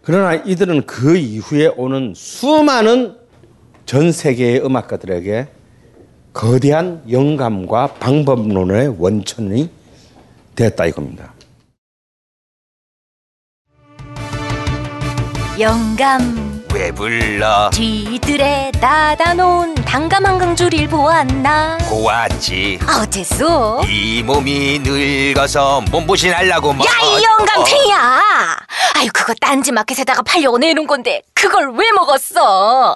그러나 이들은 그 이후에 오는 수많은 전 세계의 음악가들에게 거대한 영감과 방법론의 원천이 됐다 이겁니다. 영감 왜 불러? 뒤뜰에 닫아 놓은 당감 한강줄일 보았나 보았지. 어째서 이 몸이 늙어서 몸보신하려고 뭐. 야이 영감탱이야 아유 그거 딴지 마켓에다가 팔려고 내놓은 건데 그걸 왜 먹었어 어?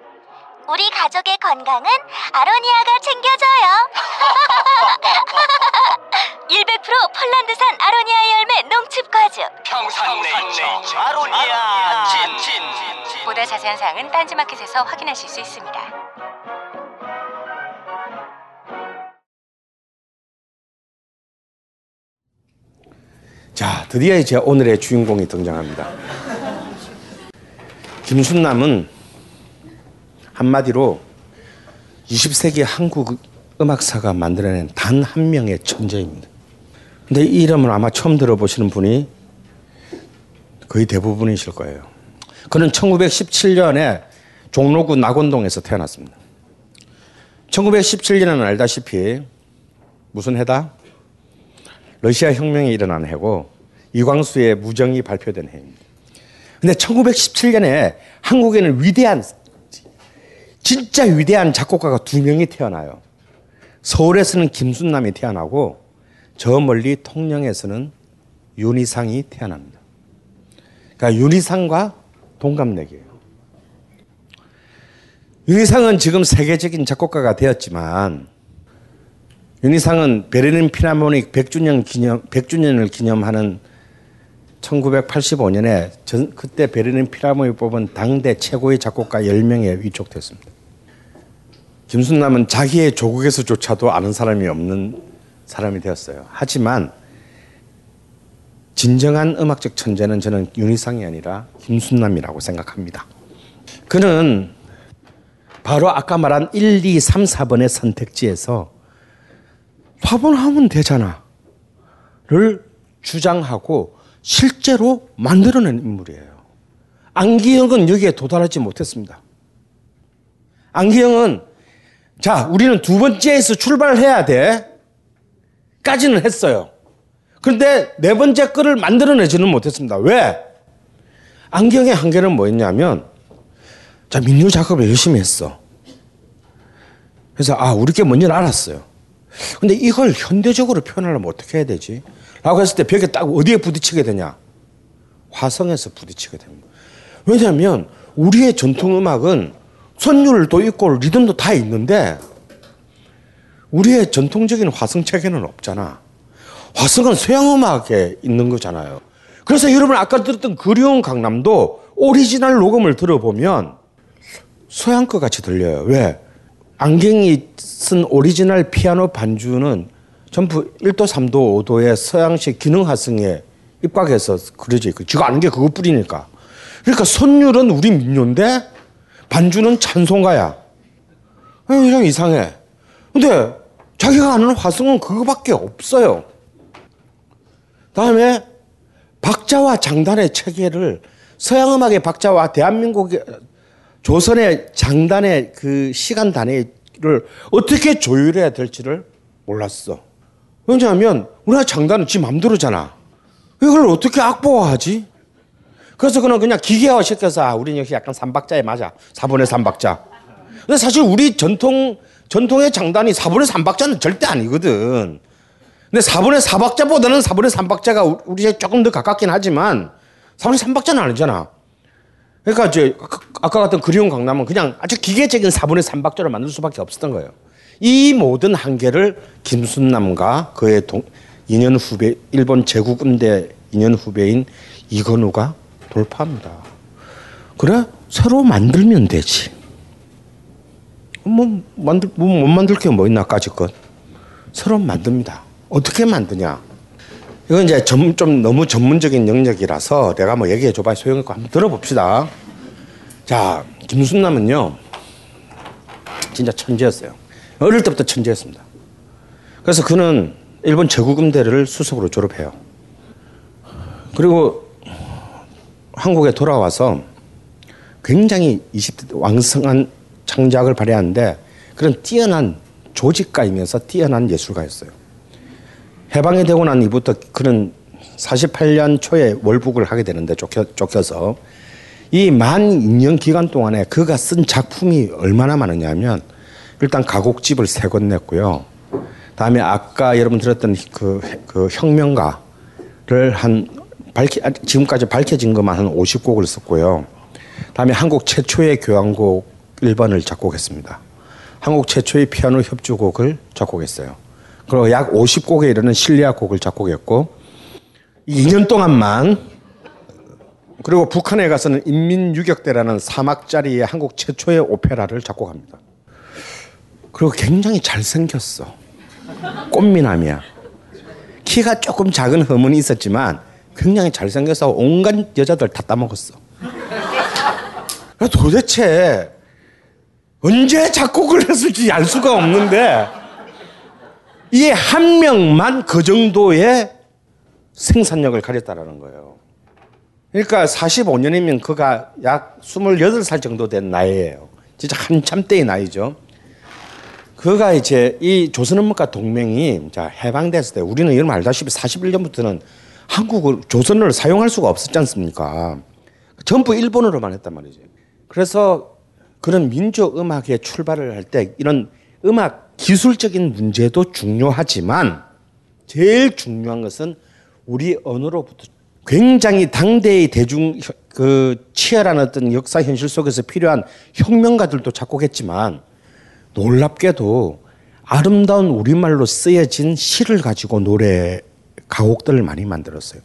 우리 가족의 건강은 아로니아가 챙겨줘요. 100% 폴란드산 아로니아 열매 농축 과즙. 평산네이처 아로니아 친 보다 자세한 사항은 딴지마켓에서 확인하실 수 있습니다. 자, 드디어 이제 오늘의 주인공이 등장합니다. 김순남은 한마디로 20세기 한국 음악사가 만들어낸 단 한 명의 천재입니다. 근데 이 이름을 아마 처음 들어보시는 분이 거의 대부분이실 거예요. 그는 1917년에 종로구 낙원동에서 태어났습니다. 1917년은 알다시피 무슨 해다? 러시아 혁명이 일어난 해고 이광수의 무정이 발표된 해입니다. 근데 1917년에 한국에는 위대한 진짜 위대한 작곡가가 두 명이 태어나요. 서울에서는 김순남이 태어나고 저 멀리 통영에서는 윤희상이 태어납니다. 그러니까 윤희상과 동갑내기예요. 윤희상은 지금 세계적인 작곡가가 되었지만 윤희상은 베르린 피라모닉 100주년 기념 100주년을 기념하는 1985년에 전, 그때 베르린 피라모닉 뽑은 당대 최고의 작곡가 10명에 위촉됐습니다. 김순남은 자기의 조국에서조차도 아는 사람이 없는 사람이 되었어요. 하지만 진정한 음악적 천재는 저는 윤희상이 아니라 김순남이라고 생각합니다. 그는 바로 아까 말한 1, 2, 3, 4번의 선택지에서 화분하면 되잖아. 를 주장하고 실제로 만들어낸 인물이에요. 안기영은 여기에 도달하지 못했습니다. 안기영은 자, 우리는 두 번째에서 출발을 해야 돼. 까지는 했어요. 그런데 네 번째 거를 만들어내지는 못했습니다. 왜? 안경의 한계는 뭐였냐면, 자, 민요 작업을 열심히 했어. 그래서, 아, 우리 게 뭔지는 알았어요. 근데 이걸 현대적으로 표현하려면 어떻게 해야 되지? 라고 했을 때 벽에 딱 어디에 부딪히게 되냐? 화성에서 부딪히게 됩니다. 왜냐하면 우리의 전통 음악은 선율도 있고 리듬도 다 있는데 우리의 전통적인 화성 체계는 없잖아. 화성은 서양 음악에 있는 거잖아요. 그래서 여러분 아까 들었던 그리운 강남도 오리지널 녹음을 들어보면 서양 것 같이 들려요. 왜? 안기영이 쓴 오리지널 피아노 반주는 전부 1도, 3도, 5도의 서양식 기능화성에 입각해서 그려져 있고 지가 아는 게 그것 뿐이니까. 그러니까 선율은 우리 민요인데 반주는 찬송가야. 아, 이러면 이상해. 근데 자기가 아는 화성은 그거밖에 없어요. 다음에 박자와 장단의 체계를 서양 음악의 박자와 대한민국의 조선의 장단의 그 시간 단위를 어떻게 조율해야 될지를 몰랐어. 왜냐하면 우리가 장단은 지 맘대로잖아. 이걸 어떻게 악보화하지? 그래서 그는 그냥 기계화 시켜서 아, 우리는 역시 약간 삼박자에 맞아. 4분의 3박자. 근데 사실 우리 전통 전통의 장단이 4분의 3박자는 절대 아니거든. 근데 4분의 4박자보다는 4분의 3박자가 우리에 조금 더 가깝긴 하지만 4분의 3박자는 아니잖아. 그러니까 이제 아까 같은 그리운 강남은 그냥 아주 기계적인 4분의 3박자를 만들 수밖에 없었던 거예요. 이 모든 한계를 김순남과 그의 동, 2년 후배, 일본 제국 음대 2년 후배인 이건우가 돌파합니다. 그래? 새로 만들면 되지. 뭐, 만들, 뭐, 못 만들 게 뭐 있나, 까짓것. 새로 만듭니다. 어떻게 만드냐? 이건 이제 좀, 좀 너무 전문적인 영역이라서 내가 뭐 얘기해 줘봐 소용있고 한번 들어봅시다. 자, 김순남은요, 진짜 천재였어요. 어릴 때부터 천재였습니다. 그래서 그는 일본 제국음대를 수석으로 졸업해요. 그리고 한국에 돌아와서 굉장히 20대 왕성한 창작을 발휘하는데 그런 뛰어난 조직가이면서 뛰어난 예술가였어요. 해방이 되고 난 이후부터 그는 48년 초에 월북을 하게 되는데 쫓겨, 쫓겨서 이 만 2년 기간 동안에 그가 쓴 작품이 얼마나 많으냐면 일단 가곡집을 세 권 냈고요. 다음에 아까 여러분 들었던 그, 그 혁명가를 한 밝히, 지금까지 밝혀진 것만 한 50곡을 썼고요. 다음에 한국 최초의 교향곡 1번을 작곡했습니다. 한국 최초의 피아노 협주곡을 작곡했어요. 그리고 약 50곡에 이르는 실리아 곡을 작곡했고 2년 동안만 그리고 북한에 가서는 인민유격대라는 사막짜리의 한국 최초의 오페라를 작곡합니다. 그리고 굉장히 잘생겼어. 꽃미남이야. 키가 조금 작은 허문이 있었지만 굉장히 잘생겨서 온갖 여자들 다 따먹었어. 도대체 언제 작곡을 했을지 알 수가 없는데 이 한 명만 그 정도의 생산력을 가졌다라는 거예요. 그러니까 45년이면 그가 약 28살 정도 된 나이예요. 진짜 한참 때의 나이죠. 그가 이제 이 조선음악가 동맹이 자 해방됐을 때 우리는 여러분 알다시피 41년부터는 한국을 조선을 사용할 수가 없었지 않습니까? 전부 일본어로만 했단 말이죠. 그래서 그런 민족 음악의 출발을 할 때 이런 음악 기술적인 문제도 중요하지만 제일 중요한 것은 우리 언어로부터 굉장히 당대의 대중 그 치열한 어떤 역사 현실 속에서 필요한 혁명가들도 작곡했지만 놀랍게도 아름다운 우리말로 쓰여진 시를 가지고 노래 가곡들을 많이 만들었어요.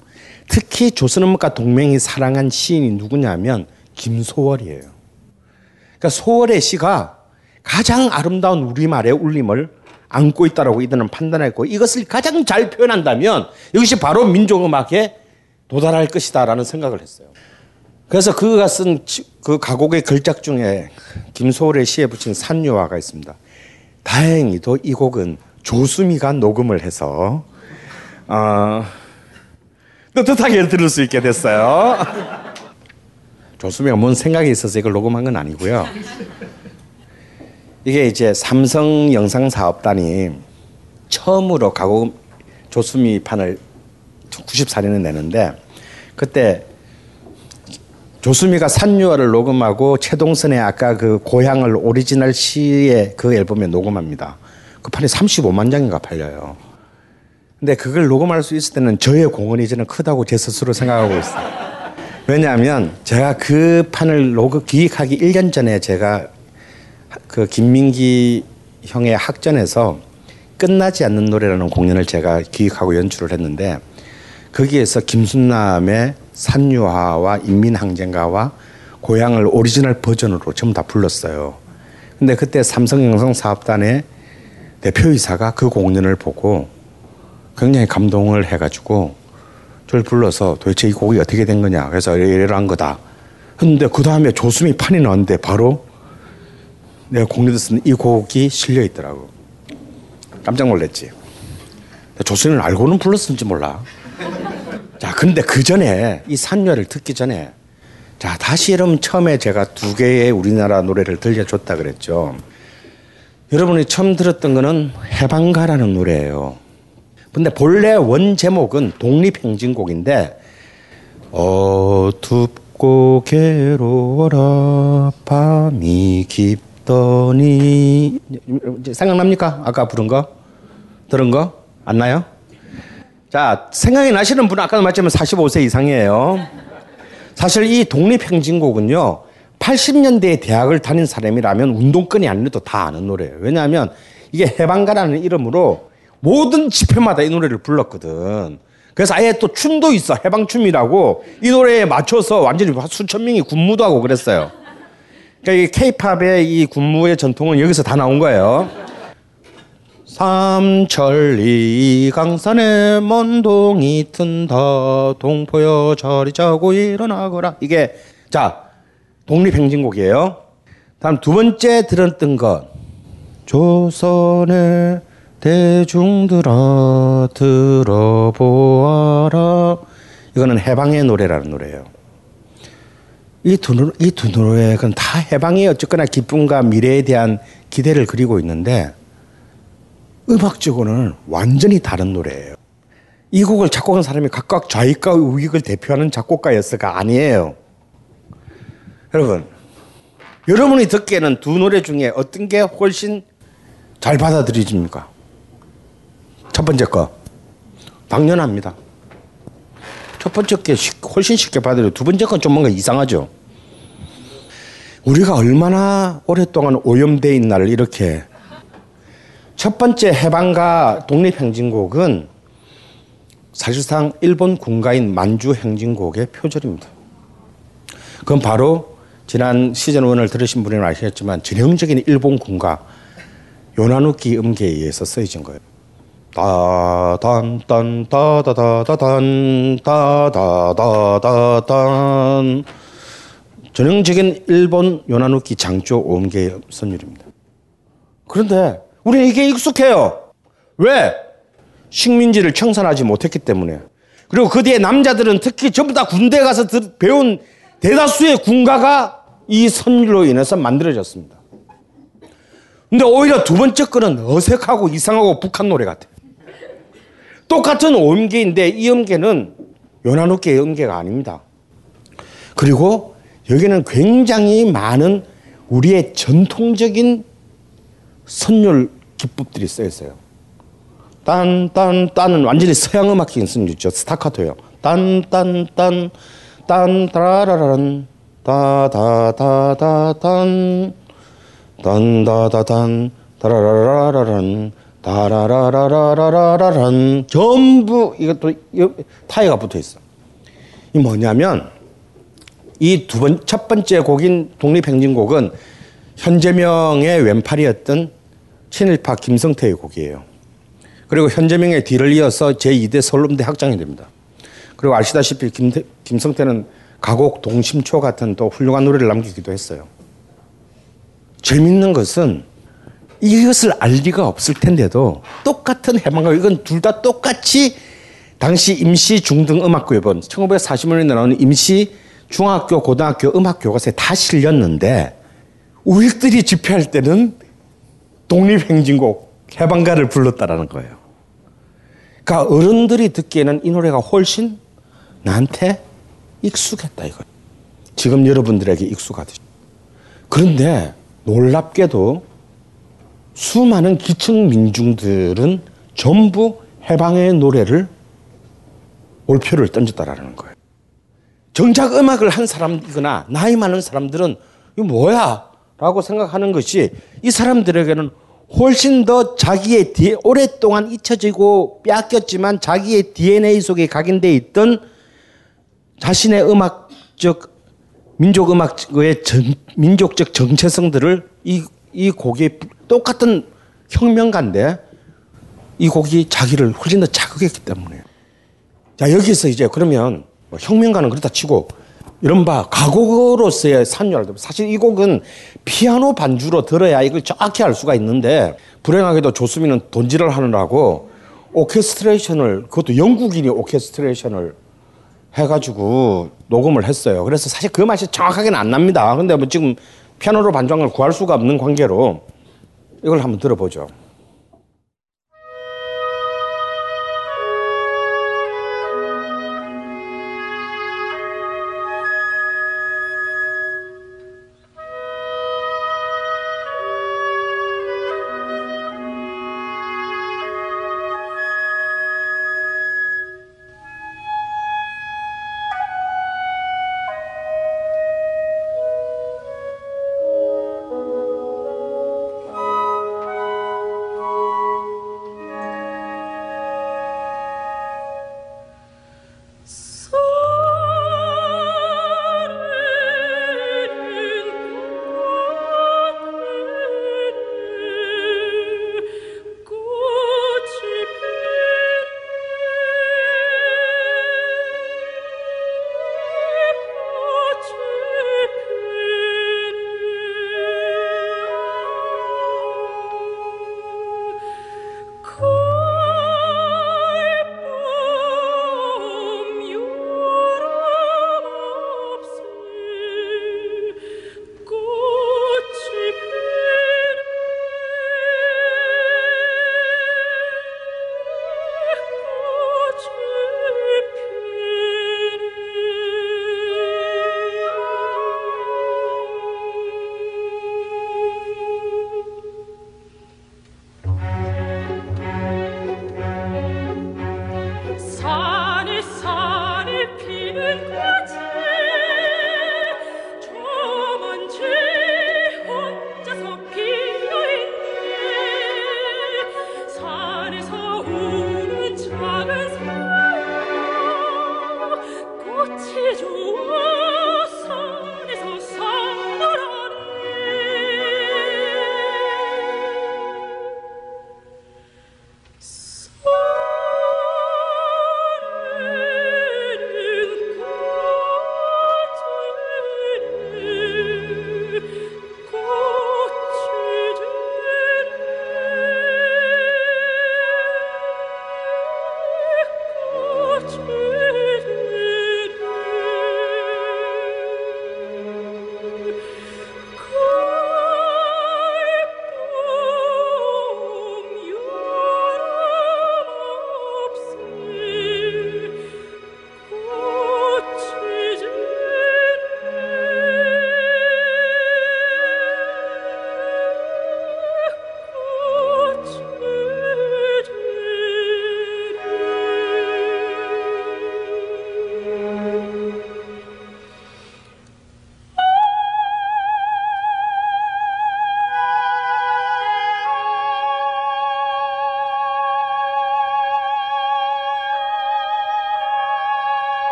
특히 조선음악가 동맹이 사랑한 시인이 누구냐면 김소월이에요. 그러니까 소월의 시가 가장 아름다운 우리말의 울림을 안고 있다라고 이들은 판단했고 이것을 가장 잘 표현한다면 이것이 바로 민족음악에 도달할 것이다라는 생각을 했어요. 그래서 그가 쓴 그 가곡의 걸작 중에 김소월의 시에 붙인 산유화가 있습니다. 다행히도 이 곡은 조수미가 녹음을 해서 어, 떳떳하게 들을 수 있게 됐어요. 조수미가 뭔 생각이 있어서 이걸 녹음한 건 아니고요. 이게 이제 삼성 영상 사업단이 처음으로 가곡 조수미 판을 94년에 내는데 그때 조수미가 산유화를 녹음하고 최동선의 아까 그 고향을 오리지널 시의 그 앨범에 녹음합니다. 그 판이 35만 장인가 팔려요. 근데 그걸 녹음할 수 있을 때는 저의 공헌이 저는 크다고 제 스스로 생각하고 있어요. 왜냐하면 제가 그 판을 녹음 기획하기 1년 전에 제가 그 김민기 형의 학전에서 끝나지 않는 노래라는 공연을 제가 기획하고 연출을 했는데 거기에서 김순남의 산유화와 인민항쟁가와 고향을 오리지널 버전으로 전부 다 불렀어요. 근데 그때 삼성영상 사업단의 대표이사가 그 공연을 보고 굉장히 감동을 해가지고 저를 불러서 도대체 이 곡이 어떻게 된 거냐. 그래서 이러한 거다. 했는데 그 다음에 조수미 판이 나왔는데 바로 내가 공리도 쓴이 곡이 실려 있더라고. 깜짝 놀랐지. 조수미는 알고는 불렀는지 몰라. 자, 근데 그 전에 이 산녀를 듣기 전에 자, 다시 여러분 처음에 제가 두 개의 우리나라 노래를 들려줬다 그랬죠. 여러분이 처음 들었던 거는 해방가라는 노래예요. 근데 본래 원 제목은 독립행진곡인데 어둡고 괴로워라 밤이 깊더니 생각납니까? 아까 부른 거? 들은 거? 안 나요? 자, 생각이 나시는 분은 아까도 말했지만 45세 이상이에요. 사실 이 독립행진곡은요, 80년대에 대학을 다닌 사람이라면 운동권이 아니라도 다 아는 노래예요. 왜냐하면 이게 해방가라는 이름으로 모든 집회마다 이 노래를 불렀거든. 그래서 아예 또 춤도 있어. 해방춤이라고 이 노래에 맞춰서 완전히 수천 명이 군무도 하고 그랬어요. 그러니까 이 케이팝의 이 군무의 전통은 여기서 다 나온 거예요. 삼천리 강산에 먼 동이 튼다. 동포여 자리 자고 일어나거라. 이게 자 독립행진곡이에요. 다음 두 번째 들었던 것. 조선의 대중들아 들어보아라. 이거는 해방의 노래라는 노래예요. 이두 이두 노래는 다 해방의 어쨌거나 기쁨과 미래에 대한 기대를 그리고 있는데 음악적으로는 완전히 다른 노래예요. 이 곡을 작곡한 사람이 각각 좌익과 우익을 대표하는 작곡가였을까 아니에요. 여러분, 여러분이 듣기에는 두 노래 중에 어떤 게 훨씬 잘 받아들여집니까? 첫 번째 거. 당연합니다. 첫 번째 게 훨씬 쉽게 받아들여. 두 번째 건 좀 뭔가 이상하죠. 우리가 얼마나 오랫동안 오염되어 있는 나를 이렇게 첫 번째 해방가 독립행진곡은 사실상 일본 군가인 만주 행진곡의 표절입니다. 그건 바로 지난 시즌 1을 들으신 분은 아시겠지만 전형적인 일본 군가 요나누키 음계에 의해서 쓰여진 거예요. 따단 딴 따다다다단 따다다다단 전형적인 일본 요나누키 장조 음계의 선율입니다. 그런데 우리는 이게 익숙해요. 왜? 식민지를 청산하지 못했기 때문에. 그리고 그 뒤에 남자들은 특히 전부 다 군대에 가서 배운 대다수의 군가가 이 선율로 인해서 만들어졌습니다. 근데 오히려 두 번째 거는 어색하고 이상하고 북한 노래 같아요. 똑같은 음계인데 이 음계는 요나누키의 음계가 아닙니다. 그리고 여기는 굉장히 많은 우리의 전통적인 선율 기법들이 쓰여 있어요. 딴, 딴, 딴은 완전히 서양 음악적인 선율이죠. 스타카토예요. 딴, 딴, 딴, 딴, 따라라란, 따다다다다 딴, 딴, 다다단, 따라라라라란, 따라라라라라란. 전부 이것도 타이가 붙어 있어. 이 뭐냐면, 이 두 번, 첫 번째 곡인 독립행진곡은 현재명의 왼팔이었던 친일파 김성태의 곡이에요. 그리고 현재명의 뒤를 이어서 제2대 서울대 학장이 됩니다. 그리고 아시다시피 김태, 김성태는 가곡 동심초 같은 또 훌륭한 노래를 남기기도 했어요. 재밌는 것은 이것을 알 리가 없을 텐데도 똑같은 해방과 이건 둘 다 똑같이 당시 임시 중등 음악교육원 1940년에 나오는 임시 중학교 고등학교 음악 교과서에 다 실렸는데 우익들이 집회할 때는 독립행진곡 해방가를 불렀다라는 거예요. 그러니까 어른들이 듣기에는 이 노래가 훨씬 나한테 익숙했다 이거. 지금 여러분들에게 익숙하듯이. 그런데 놀랍게도 수많은 기층 민중들은 전부 해방의 노래를 올표를 던졌다라는 거예요. 정작 음악을 한 사람이거나 나이 많은 사람들은 이거 뭐야? 라고 생각하는 것이 이 사람들에게는 훨씬 더 자기의 디, 오랫동안 잊혀지고 빼앗겼지만 자기의 DNA 속에 각인되어 있던 자신의 음악적 민족 음악의 전, 민족적 정체성들을 이, 이 곡에 똑같은 혁명가인데 이 곡이 자기를 훨씬 더 자극했기 때문에. 자, 여기서 이제 그러면 뭐 혁명가는 그렇다 치고 이른바 가곡으로서의 산율. 사실 이 곡은 피아노 반주로 들어야 이걸 정확히 알 수가 있는데 불행하게도 조수민은 돈질을 하느라고 오케스트레이션을 그것도 영국인이 오케스트레이션을 해가지고 녹음을 했어요. 그래서 사실 그 맛이 정확하게는 안 납니다. 근데 뭐 지금 피아노로 반주한 걸 구할 수가 없는 관계로 이걸 한번 들어보죠.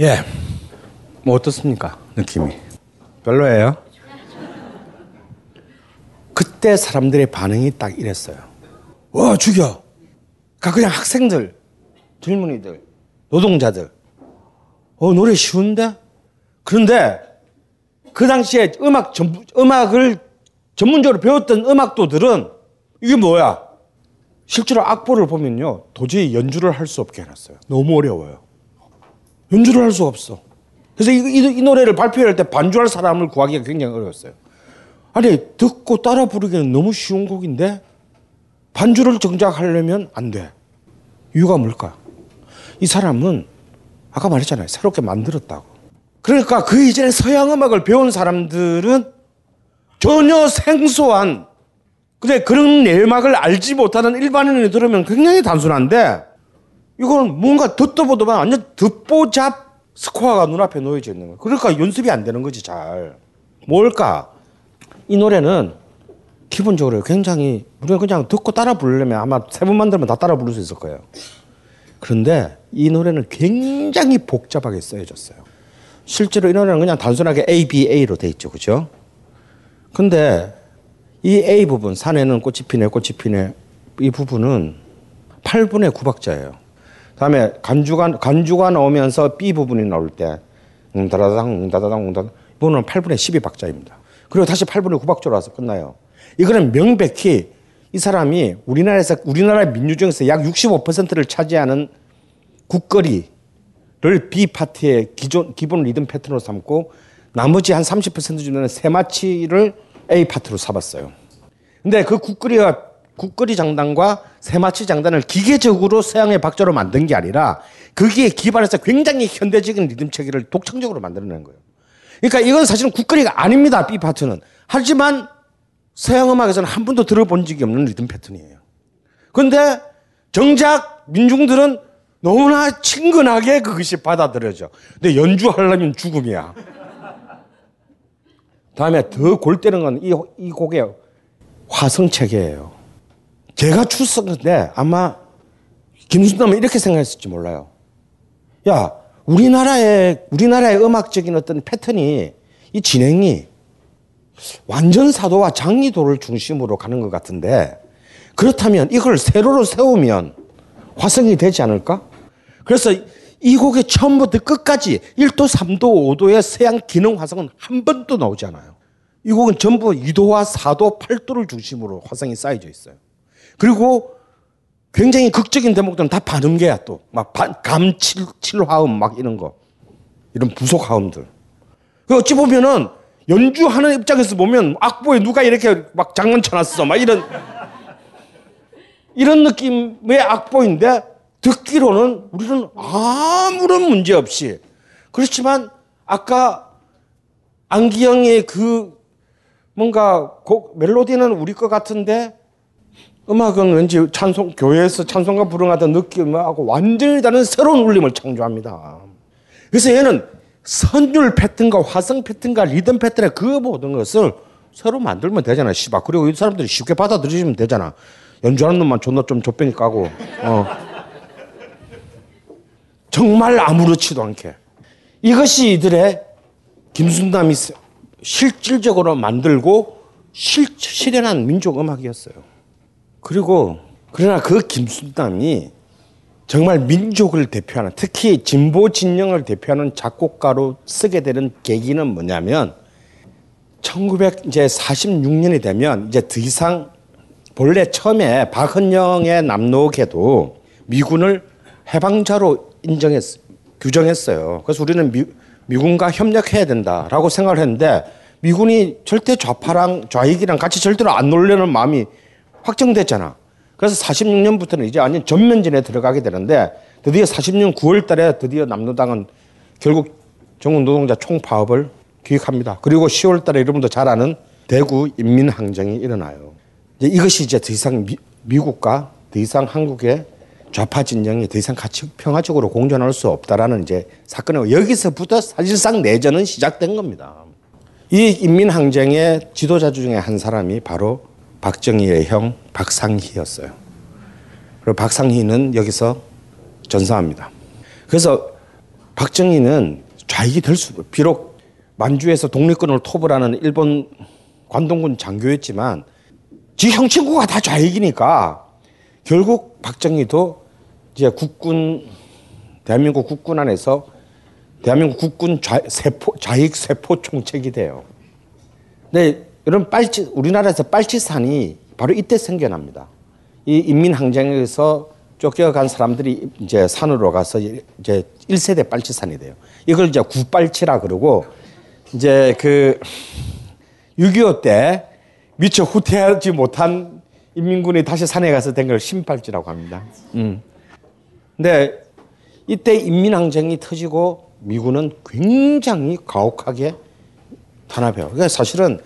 예. 뭐 어떻습니까? 느낌이. 별로예요? 그때 사람들의 반응이 딱 이랬어요. 와, 죽여! 그러니까 그냥 학생들, 젊은이들, 노동자들. 어, 노래 쉬운데? 그런데 그 당시에 음악 전, 음악을 전문적으로 배웠던 음악도들은 이게 뭐야? 실제로 악보를 보면요. 도저히 연주를 할 수 없게 해놨어요. 너무 어려워요. 연주를 할 수가 없어. 그래서 이, 이, 이 노래를 발표할 때 반주할 사람을 구하기가 굉장히 어려웠어요. 아니, 듣고 따라 부르기는 너무 쉬운 곡인데 반주를 정작 하려면 안 돼. 이유가 뭘까? 이 사람은 아까 말했잖아요. 새롭게 만들었다고. 그러니까 그 이전에 서양 음악을 배운 사람들은 전혀 생소한 근데 그런 내막을 알지 못하는 일반인이 들으면 굉장히 단순한데 이건 뭔가 듣도 보도 만 완전 듣보잡 스코어가 눈앞에 놓여져 있는 거예요. 그러니까 연습이 안 되는 거지 잘. 뭘까? 이 노래는 기본적으로 굉장히 우리가 그냥 듣고 따라 부르려면 아마 세 번 만 들으면 다 따라 부를 수 있을 거예요. 그런데 이 노래는 굉장히 복잡하게 쓰여졌어요. 실제로 이론은 그냥 단순하게 A, B, A로 돼 있죠. 그죠? 근데 이 A 부분, 산에는 꽃이 피네, 꽃이 피네, 이 부분은 8분의 9박자예요. 다음에 간주가, 간주가 나오면서 B 부분이 나올 때, 응다다당, 응다다당, 응다다당, 이 부분은 8분의 12 박자입니다. 그리고 다시 8분의 9 박자로 와서 끝나요. 이거는 명백히 이 사람이 우리나라에서, 우리나라 민요 중에서 약 65%를 차지하는 국거리를 B 파트의 기존, 기본 리듬 패턴으로 삼고 나머지 한 30% 정도는 세마치를 A 파트로 삼았어요. 근데 그 국거리와 국거리 장단과 세마치 장단을 기계적으로 서양의 박자로 만든 게 아니라 거기에 기반해서 굉장히 현대적인 리듬 체계를 독창적으로 만들어낸 거예요. 그러니까 이건 사실은 국거리가 아닙니다. B 파트는. 하지만 서양 음악에서는 한 번도 들어본 적이 없는 리듬 패턴이에요. 그런데 정작 민중들은 너무나 친근하게 그것이 받아들여져. 근데 연주하려면 죽음이야. 다음에 더 골 때는 건 이 이 곡의 화성 체계예요. 제가 출석인데 아마 김순남은 이렇게 생각했을지 몰라요. 야, 우리나라의 우리나라의 음악적인 어떤 패턴이 이 진행이 완전 사도와 장리도를 중심으로 가는 것 같은데 그렇다면 이걸 세로로 세우면 화성이 되지 않을까? 그래서 이 곡의 처음부터 끝까지 1도, 3도, 5도의 서양 기능 화성은 한 번도 나오지 않아요. 이 곡은 전부 2도와 4도, 8도를 중심으로 화성이 쌓여져 있어요. 그리고 굉장히 극적인 대목들은 다 반음계야 또. 막 감칠, 칠화음 막 이런 거. 이런 부속 화음들. 그 어찌 보면은 연주하는 입장에서 보면 악보에 누가 이렇게 막 장난 쳐놨어. 막 이런, 이런 느낌의 악보인데 듣기로는 우리는 아무런 문제 없이 그렇지만 아까 안기영의 그 뭔가 곡 멜로디는 우리 것 같은데 음악은 왠지 찬송 교회에서 찬송가 부르하던 느낌하고 완전히 다른 새로운 울림을 창조합니다. 그래서 얘는 선율 패턴과 화성 패턴과 리듬 패턴의 그 모든 것을 새로 만들면 되잖아, 씨발. 그리고 이 사람들이 쉽게 받아들이시면 되잖아. 연주하는 놈만 존나 좀 좆병이 까고, 어. 정말 아무렇지도 않게. 이것이 이들의 김순남이 실질적으로 만들고 실, 실현한 민족 음악이었어요. 그리고 그러나 그 김순남이 정말 민족을 대표하는 특히 진보 진영을 대표하는 작곡가로 쓰게 되는 계기는 뭐냐면 1946년이 되면 이제 더 이상 본래 처음에 박헌영의 남록에도 미군을 해방자로 인정했 규정했어요. 그래서 우리는 미, 미군과 협력해야 된다라고 생각을 했는데 미군이 절대 좌파랑 좌익이랑 같이 절대로 안 놀려는 마음이 확정됐잖아. 그래서 46년부터는 이제 완전 전면전에 들어가게 되는데 드디어 40년 9월 달에 드디어 남노당은 결국 전국 노동자 총파업을 기획합니다. 그리고 10월 달에 여러분도 잘 아는 대구 인민항쟁이 일어나요. 이제 이것이 이제 더 이상 미, 미국과 더 이상 한국의 좌파 진영이 더 이상 같이 평화적으로 공존할 수 없다라는 이제 사건이고 여기서부터 사실상 내전은 시작된 겁니다. 이 인민항쟁의 지도자 중에 한 사람이 바로 박정희의 형 박상희였어요. 그리고 박상희는 여기서 전사합니다. 그래서 박정희는 좌익이 될 수, 비록 만주에서 독립군을 토벌하는 일본 관동군 장교였지만 지 형 친구가 다 좌익이니까 결국 박정희도 이제 국군 대한민국 국군 안에서 대한민국 국군 좌, 세포, 좌익 세포 총책이 돼요. 근데 이런 빨치 우리나라에서 빨치산이 바로 이때 생겨납니다. 이 인민항쟁에서 쫓겨간 사람들이 이제 산으로 가서 이제 1세대 빨치산이 돼요. 이걸 이제 구빨치라 그러고 이제 그 6.25 때 미처 후퇴하지 못한 인민군이 다시 산에 가서 된 걸 신팔찌라고 합니다. 음. 근데 이때 인민항쟁이 터지고 미군은 굉장히 가혹하게 탄압해요. 그러니까 사실은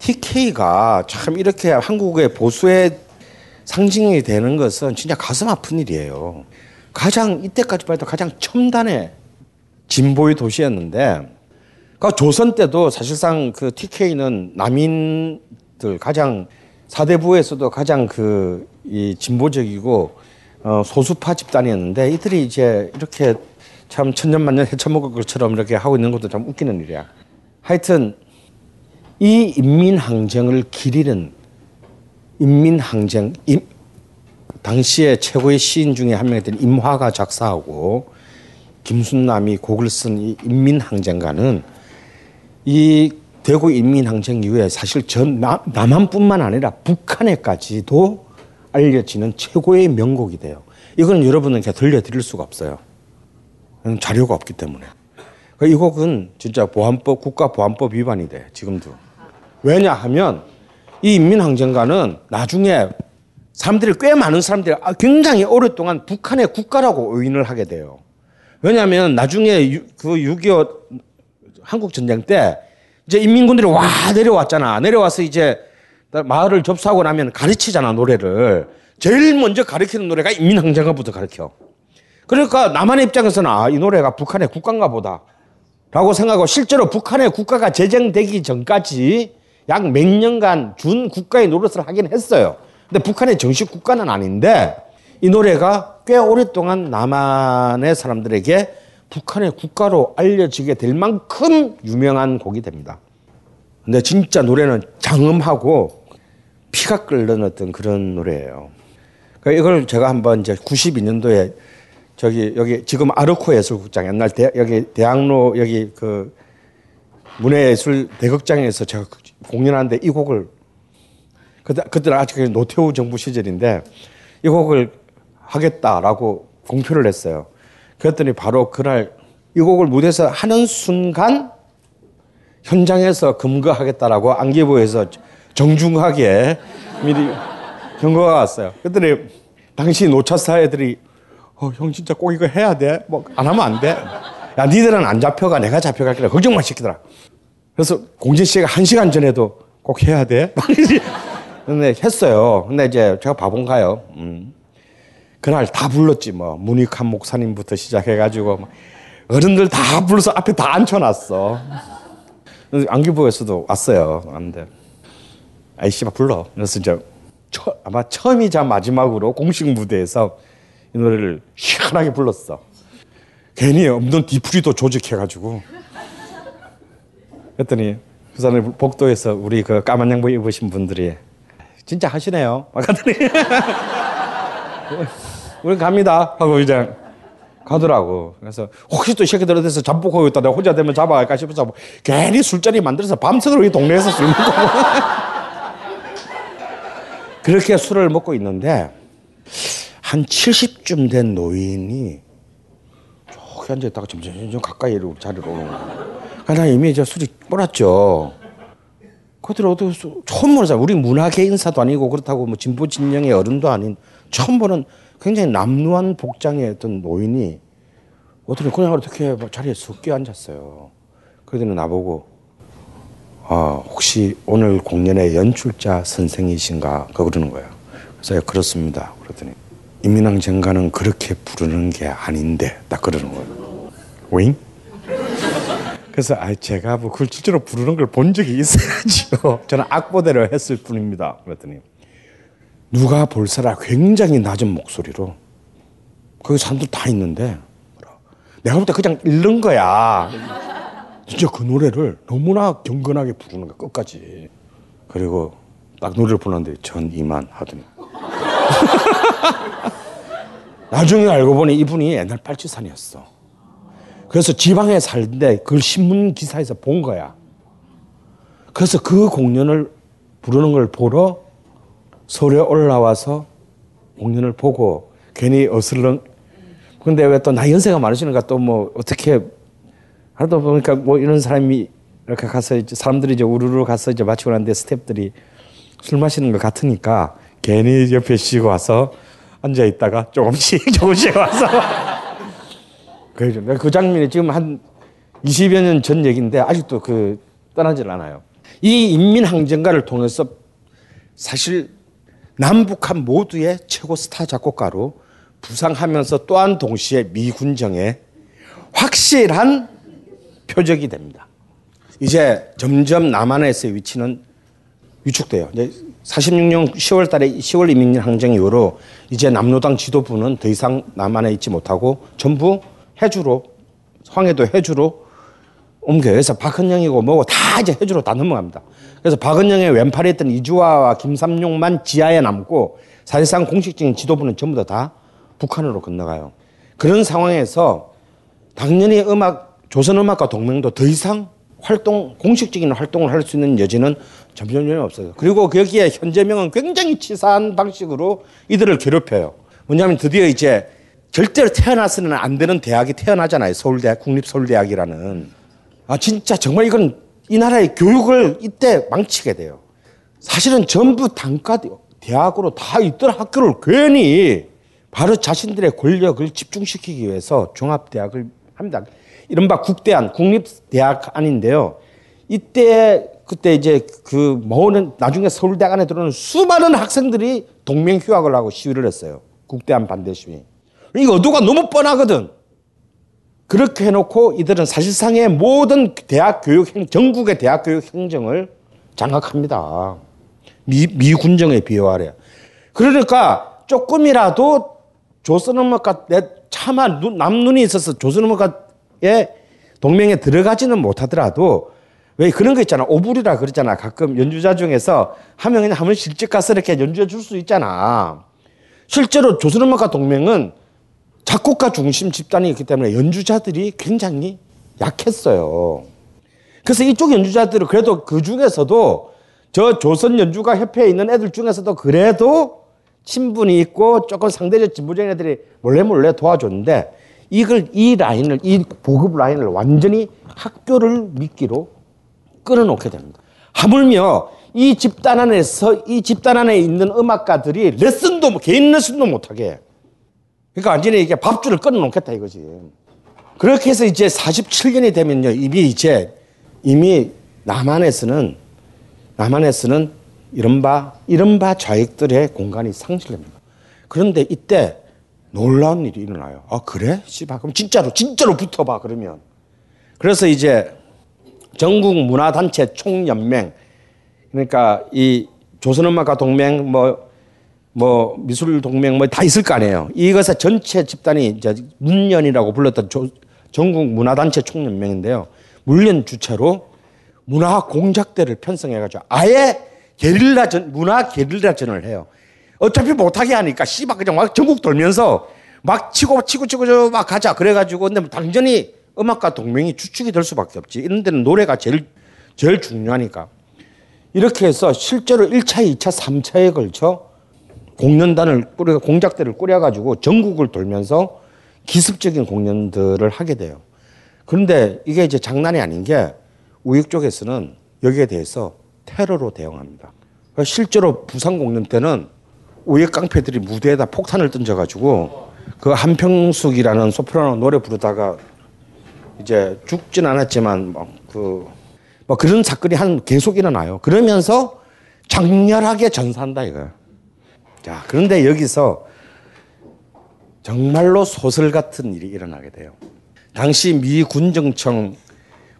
TK가 참 이렇게 한국의 보수의 상징이 되는 것은 진짜 가슴 아픈 일이에요. 가장 이때까지 봐도 가장 첨단의 진보의 도시였는데, 그러니까 조선 때도 사실상 그 TK는 남인들 가장 사대부에서도 가장 그 이 진보적이고 어, 소수파 집단이었는데 이들이 이제 이렇게 참 천년만년 헤쳐먹을 것처럼 이렇게 하고 있는 것도 참 웃기는 일이야. 하여튼 이 인민항쟁을 기리는 인민항쟁 임, 당시에 최고의 시인 중에 한 명이었던 임화가 작사하고 김순남이 곡을 쓴 이 인민항쟁가는 이 대구 인민항쟁 이후에 사실 전 남, 남한뿐만 아니라 북한에까지도 알려지는 최고의 명곡이 돼요. 이거는 여러분에게 들려드릴 수가 없어요. 자료가 없기 때문에. 그러니까 이 곡은 진짜 보안법, 국가보안법 위반이 돼, 지금도. 왜냐하면 이 인민항쟁가는 나중에 사람들이 꽤 많은 사람들이 아, 굉장히 오랫동안 북한의 국가라고 오인을 하게 돼요. 왜냐하면 나중에 유, 그6.25 한국 전쟁 때 이제 인민군들이 와 내려왔잖아. 내려와서 이제 마을을 접수하고 나면 가르치잖아 노래를. 제일 먼저 가르치는 노래가 인민항쟁가부터 가르쳐. 그러니까 남한의 입장에서는 아, 이 노래가 북한의 국가인가 보다. 라고 생각하고 실제로 북한의 국가가 제정되기 전까지 약 몇 년간 준 국가의 노릇을 하긴 했어요. 근데 북한의 정식 국가는 아닌데 이 노래가 꽤 오랫동안 남한의 사람들에게 북한의 국가로 알려지게 될 만큼 유명한 곡이 됩니다. 근데 진짜 노래는 장엄하고 피가 끓는 어떤 그런 노래예요. 그러니까 이걸 제가 한번 이제 92년도에 저기 여기 지금 아르코 예술국장 옛날 대, 여기 대학로 여기 그 문화예술 대극장에서 제가 공연하는데 이 곡을 그때 그때 아직 노태우 정부 시절인데 이 곡을 하겠다라고 공표를 했어요. 그랬더니 바로 그날 이 곡을 무대에서 하는 순간 현장에서 금거하겠다라고 안기부에서 정중하게 미리 경고가 왔어요. 그랬더니 당시 노차사 애들이 어, 형 진짜 꼭 이거 해야 돼? 뭐 안 하면 안 돼? 야 니들은 안 잡혀가 내가 잡혀갈게 걱정만 시키더라. 그래서 공진 씨가 한 시간 전에도 꼭 해야 돼? 근데 했어요. 근데 이제 제가 바본가요? 음. 그날 다 불렀지 뭐 문익한 목사님부터 시작해가지고 막 어른들 다 불러서 앞에 다 앉혀놨어. 안기부에서도 왔어요. 왔는데 아이씨가 불러. 그래서 이제 처, 아마 처음이자 마지막으로 공식 무대에서 이 노래를 시원하게 불렀어. 괜히 없는 뒤풀이도 조직해가지고. 그랬더니 부산의 복도에서 우리 그 까만 양복 입으신 분들이 진짜 하시네요. 막 하더니 우리 갑니다 하고 이제 가더라고. 그래서 혹시 또이 새끼들 어디서 잠복하고 있다 내가 혼자 되면 잡아갈까 싶어서 뭐 괜히 술자리 만들어서 밤새도록 이 동네에서 술 먹고 그렇게 술을 먹고 있는데 한 70쯤 된 노인이 저기 앉아 있다가 점점 점점 가까이 자리로 오는 거 야. 나 이미 이제 술이 몰았죠. 그들 어디서 처음 보는 사람, 우리 문화계 인사도 아니고 그렇다고 뭐 진보 진영의 어른도 아닌 처음 보는 굉장히 남루한 복장의 어떤 노인이 어떻게 그냥 어떻게 자리에 쑥 앉았어요. 그러더니 나보고 아 혹시 오늘 공연의 연출자 선생이신가? 그 그러는 거예요. 그래서 그렇습니다. 그랬더니 인민항쟁가는 그렇게 부르는 게 아닌데 딱 그러는 거예요. 윙? 그래서 아 제가 뭐 그걸 실제로 부르는 걸 본 적이 있어야죠. 저는 악보대로 했을 뿐입니다. 그랬더니 누가 볼사라 굉장히 낮은 목소리로 거기 사람들 다 있는데 내가 볼 때 그냥 읽는 거야. 진짜 그 노래를 너무나 경건하게 부르는 거야 끝까지. 그리고 딱 노래를 부르는데 전 이만 하더니 나중에 알고 보니 이분이 옛날 빨치산이었어. 그래서 지방에 살는데 그걸 신문 기사에서 본 거야. 그래서 그 공연을 부르는 걸 보러 서울에 올라와서 공연을 보고 괜히 어슬렁. 근데 왜 또 나 연세가 많으시는가 또뭐 어떻게 하다 보니까 뭐 이런 사람이 이렇게 가서 이제 사람들이 이제 우르르 가서 이제 마치고 났는데 스탭들이 술 마시는 것 같으니까 괜히 옆에 쉬고 와서 앉아 있다가 조금씩 조금씩 와서 그죠. 그 장면이 지금 한 20여 년 전 얘기인데 아직도 그 떠나질 않아요. 이 인민항쟁가를 통해서 사실 남북한 모두의 최고 스타 작곡가로 부상하면서 또한 동시에 미군정의 확실한 표적이 됩니다. 이제 점점 남한에서의 위치는 위축돼요. 이제 46년 10월 달에 10월 인민항쟁 이후로 이제 남로당 지도부는 더 이상 남한에 있지 못하고 전부 해주로 황해도 해주로 옮겨요. 그래서 박헌영이고 뭐고 다 이제 해주로 다 넘어갑니다. 그래서 박헌영의 왼팔에 있던 이주화와 김삼룡만 지하에 남고 사실상 공식적인 지도부는 전부 다, 다 북한으로 건너가요. 그런 상황에서 당연히 음악 조선음악가 동맹도 더 이상 활동 공식적인 활동을 할 수 있는 여지는 점점 없어요. 그리고 거기에 현재명은 굉장히 치사한 방식으로 이들을 괴롭혀요. 뭐냐면 드디어 이제 절대로 태어나서는 안 되는 대학이 태어나잖아요. 서울대학 국립서울대학이라는. 아 진짜 정말 이건 이 나라의 교육을 이때 망치게 돼요. 사실은 전부 단과 대학으로 다 있던 학교를 괜히 바로 자신들의 권력을 집중시키기 위해서 종합대학을 합니다. 이른바 국대안, 국립대학 안인데요. 이때 그때 이제 그 모으는 나중에 서울대학 안에 들어오는 수많은 학생들이 동맹 휴학을 하고 시위를 했어요. 국대안 반대 시위. 이 의도가 너무 뻔하거든. 그렇게 해놓고 이들은 사실상의 모든 대학 교육 행, 전국의 대학 교육 행정을 장악합니다. 미, 미 군정에 비유하래. 그러니까 조금이라도 조선음악가 내 차마 눈, 남눈이 있어서 조선음악가의 동맹에 들어가지는 못하더라도 왜 그런 거 있잖아. 오불이라 그러잖아. 가끔 연주자 중에서 한 명이 한번 실직 가서 이렇게 연주해 줄 수 있잖아. 실제로 조선음악가 동맹은 작곡가 중심 집단이기 때문에 연주자들이 굉장히 약했어요. 그래서 이쪽 연주자들은 그래도 그 중에서도 저 조선 연주가 협회에 있는 애들 중에서도 그래도 친분이 있고 조금 상대적 진보적인 애들이 몰래 몰래 도와줬는데 이걸 이 라인을 이 보급 라인을 완전히 학교를 미끼로 끊어놓게 됩니다. 하물며 이 집단 안에서 이 집단 안에 있는 음악가들이 레슨도 개인 레슨도 못하게 그러니까 완전히 이게 밥줄을 끊어놓겠다 이거지. 그렇게 해서 이제 47년이 되면요 이미 이제 이미 남한에서는 남한에서는 이른바 이른바 좌익들의 공간이 상실됩니다. 그런데 이때 놀라운 일이 일어나요. 아 그래? 씨발 그럼 진짜로 진짜로 붙어봐 그러면. 그래서 이제 전국 문화단체 총연맹 그러니까 이 조선음악가 동맹 뭐, 뭐 미술 동맹 뭐 다 있을 거 아니에요. 이것의 전체 집단이 이제 문연이라고 불렀던 조, 전국 문화단체 총연맹인데요. 문연 주체로 문화 공작대를 편성해가지고 아예 게릴라 전, 문화 게릴라 전을 해요. 어차피 못하게 하니까 씨발 그냥 막 전국 돌면서 막 치고 치고 치고 막 가자 그래가지고 근데 당연히 음악가 동맹이 주축이 될 수밖에 없지. 이런 데는 노래가 제일 제일 중요하니까. 이렇게 해서 실제로 1차, 2차, 3차에 걸쳐 공연단을 꾸려 공작대를 꾸려 가지고 전국을 돌면서 기습적인 공연들을 하게 돼요. 그런데 이게 이제 장난이 아닌 게 우익 쪽에서는 여기에 대해서 테러로 대응합니다. 그러니까 실제로 부산 공연 때는 우익 깡패들이 무대에다 폭탄을 던져가지고 그 한평숙이라는 소프라노 노래 부르다가 이제 죽진 않았지만 뭐그 뭐 그런 사건이 한 계속 일어나요. 그러면서 장렬하게 전사한다 이거예요. 자 그런데 여기서 정말로 소설 같은 일이 일어나게 돼요. 당시 미 군정청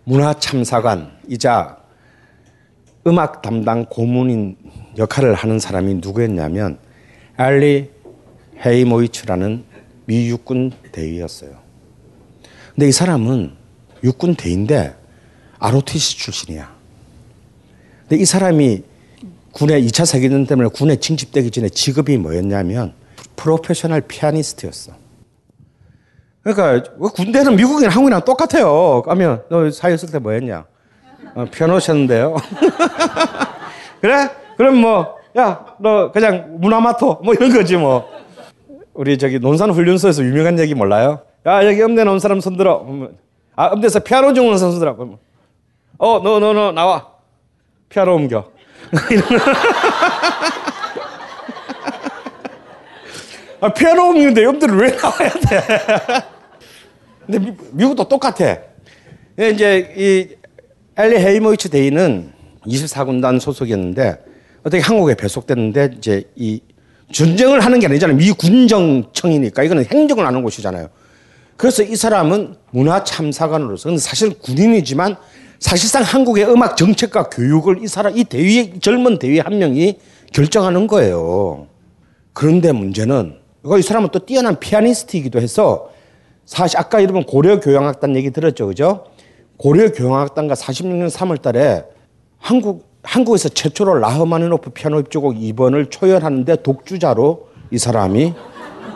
문화참사관이자 음악 담당 고문인 역할을 하는 사람이 누구였냐면 알리 헤이모이츠라는 미 육군 대위였어요. 근데 이 사람은 육군 대인데 ROTC 출신이야. 근데 이 사람이 군에 2차 세계대전 때문에 군에 징집되기 전에 직업이 뭐였냐면 프로페셔널 피아니스트였어. 그러니까 군대는 미국이랑 한국이랑 똑같아요. 가면 너 사회 있을 때 뭐했냐? 어, 피아노 쳤는데요. 그래? 그럼 뭐, 야, 너 그냥 문화마토 뭐 이런 거지 뭐. 우리 저기 논산 훈련소에서 유명한 얘기 몰라요? 야, 여기 음대 나온 사람 손들어. 아, 음대에서 피아노 중온 사람 손들어. 어, 너, 너, 너, 나와. 피아노 옮겨. 아, 피아노 옮기는데 음대를 왜 나와야 돼? 근데 미, 미국도 똑같아. 이제 이 엘리 헤이모이츠 대인은 24군단 소속이었는데 어떻게 한국에 배속됐는데 이제 이 전쟁을 하는 게 아니잖아요. 미 군정청이니까 이거는 행정을 하는 곳이잖아요. 그래서 이 사람은 문화 참사관으로서 사실 군인이지만 사실상 한국의 음악 정책과 교육을 이 사람 이 대위 젊은 대위 한 명이 결정하는 거예요. 그런데 문제는 이 사람은 또 뛰어난 피아니스트이기도 해서 사실 아까 여러분 고려교향악단 얘기 들었죠, 그죠? 고려교향악단과 46년 3월 달에 한국 한국에서 최초로 라흐마니노프 피아노 협주곡 2번을 초연하는데 독주자로 이 사람이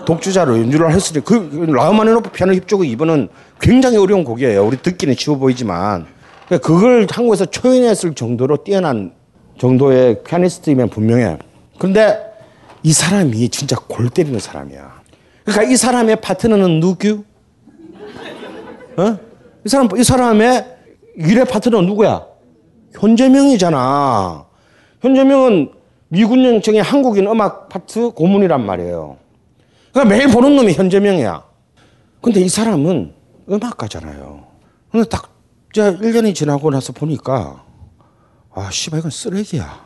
독주자로 연주를 했으니 그 라흐마니노프 피아노 협주곡 2번은 굉장히 어려운 곡이에요. 우리 듣기는 쉬워 보이지만 그러니까 그걸 한국에서 초연했을 정도로 뛰어난 정도의 피아니스트이면 분명해. 그런데 이 사람이 진짜 골 때리는 사람이야. 그러니까 이 사람의 파트너는 누구? 어? 이 사람 이 사람의 일의 파트너 누구야? 현재명이잖아. 현재명은 미군 영청의 한국인 음악 파트 고문이란 말이에요. 그러니까 매일 보는 놈이 현재명이야. 근데 이 사람은 음악가잖아요. 근데 딱 이제 1년이 지나고 나서 보니까 아, 씨발 이건 쓰레기야.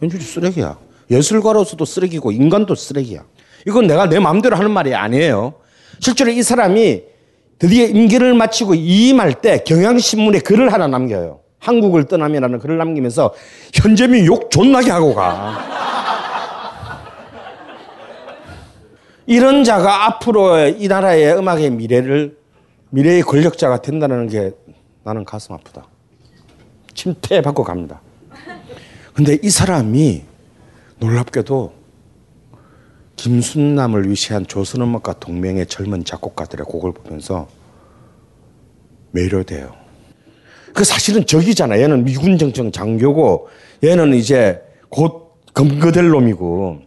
연주도 쓰레기야. 예술가로서도 쓰레기고 인간도 쓰레기야. 이건 내가 내 마음대로 하는 말이 아니에요. 실제로 이 사람이 드디어 임기를 마치고 이임할 때 경향신문에 글을 하나 남겨요. 한국을 떠나면라는 글을 남기면서 현재민 욕 존나게 하고 가. 이런 자가 앞으로 이 나라의 음악의 미래를 미래의 권력자가 된다는 게 나는 가슴 아프다. 침대받고 갑니다. 근데 이 사람이 놀랍게도 김순남을 위시한 조선음악가 동맹의 젊은 작곡가들의 곡을 보면서 매료돼요. 그 사실은 적이잖아. 얘는 미군 정청 장교고 얘는 이제 곧 검거될 놈이고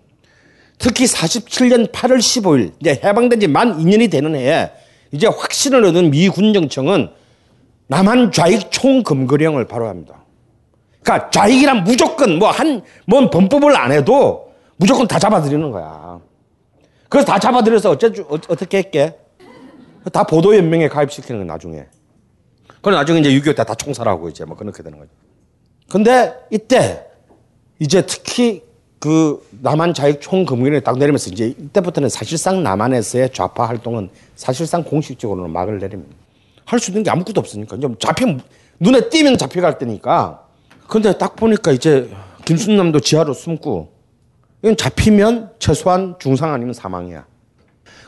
특히 47년 8월 15일 이제 해방된 지 만 2년이 되는 해에 이제 확신을 얻은 미 군 정청은 남한 좌익 총검거령을 발효합니다. 그러니까 좌익이란 무조건 뭐 한, 뭔 범법을 안 해도 무조건 다 잡아들이는 거야. 그래서 다 잡아들여서 어째, 어떻게 했게? 다 보도연맹에 가입시키는 거야, 나중에. 그럼 나중에 이제 6.25 때 다 총살하고 이제 뭐 그렇게 되는 거죠. 근데 이때 이제 특히 그 남한 자익 총검거령이 딱 내리면서 이제 이때부터는 사실상 남한에서의 좌파 활동은 사실상 공식적으로는 막을 내립니다. 할 수 있는 게 아무것도 없으니까. 좀 잡혀, 눈에 띄면 잡혀갈 때니까. 근데 딱 보니까 이제 김순남도 지하로 숨고 이건 잡히면 최소한 중상 아니면 사망이야.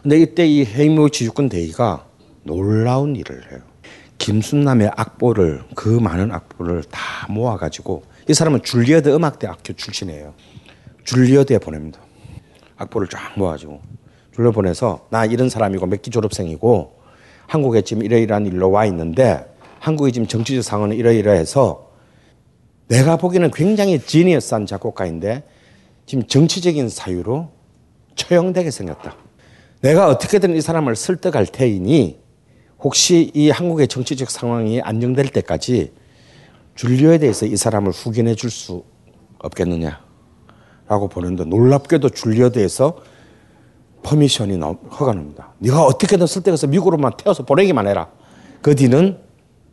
근데 이때 이 헤이모이치 육군 대위가 놀라운 일을 해요. 김순남의 악보를 그 많은 악보를 다 모아가지고 이 사람은 줄리어드 음악대 학교 출신이에요. 줄리어드에 보냅니다. 악보를 쫙 모아가지고 줄리어 보내서 나 이런 사람이고 몇 기 졸업생이고 한국에 지금 이러이러한 일로 와 있는데 한국의 지금 정치적 상황은 이러이러해서 내가 보기에는 굉장히 지니어스한 작곡가인데 지금 정치적인 사유로 처형되게 생겼다. 내가 어떻게든 이 사람을 설득할 테이니 혹시 이 한국의 정치적 상황이 안정될 때까지 줄리오에 대해서 이 사람을 후견해 줄 수 없겠느냐 라고 보는데 놀랍게도 줄리어드에서 permission이 허가납니다. 네가 어떻게든 설득해서 미국으로만 태워서 보내기만 해라. 그 뒤는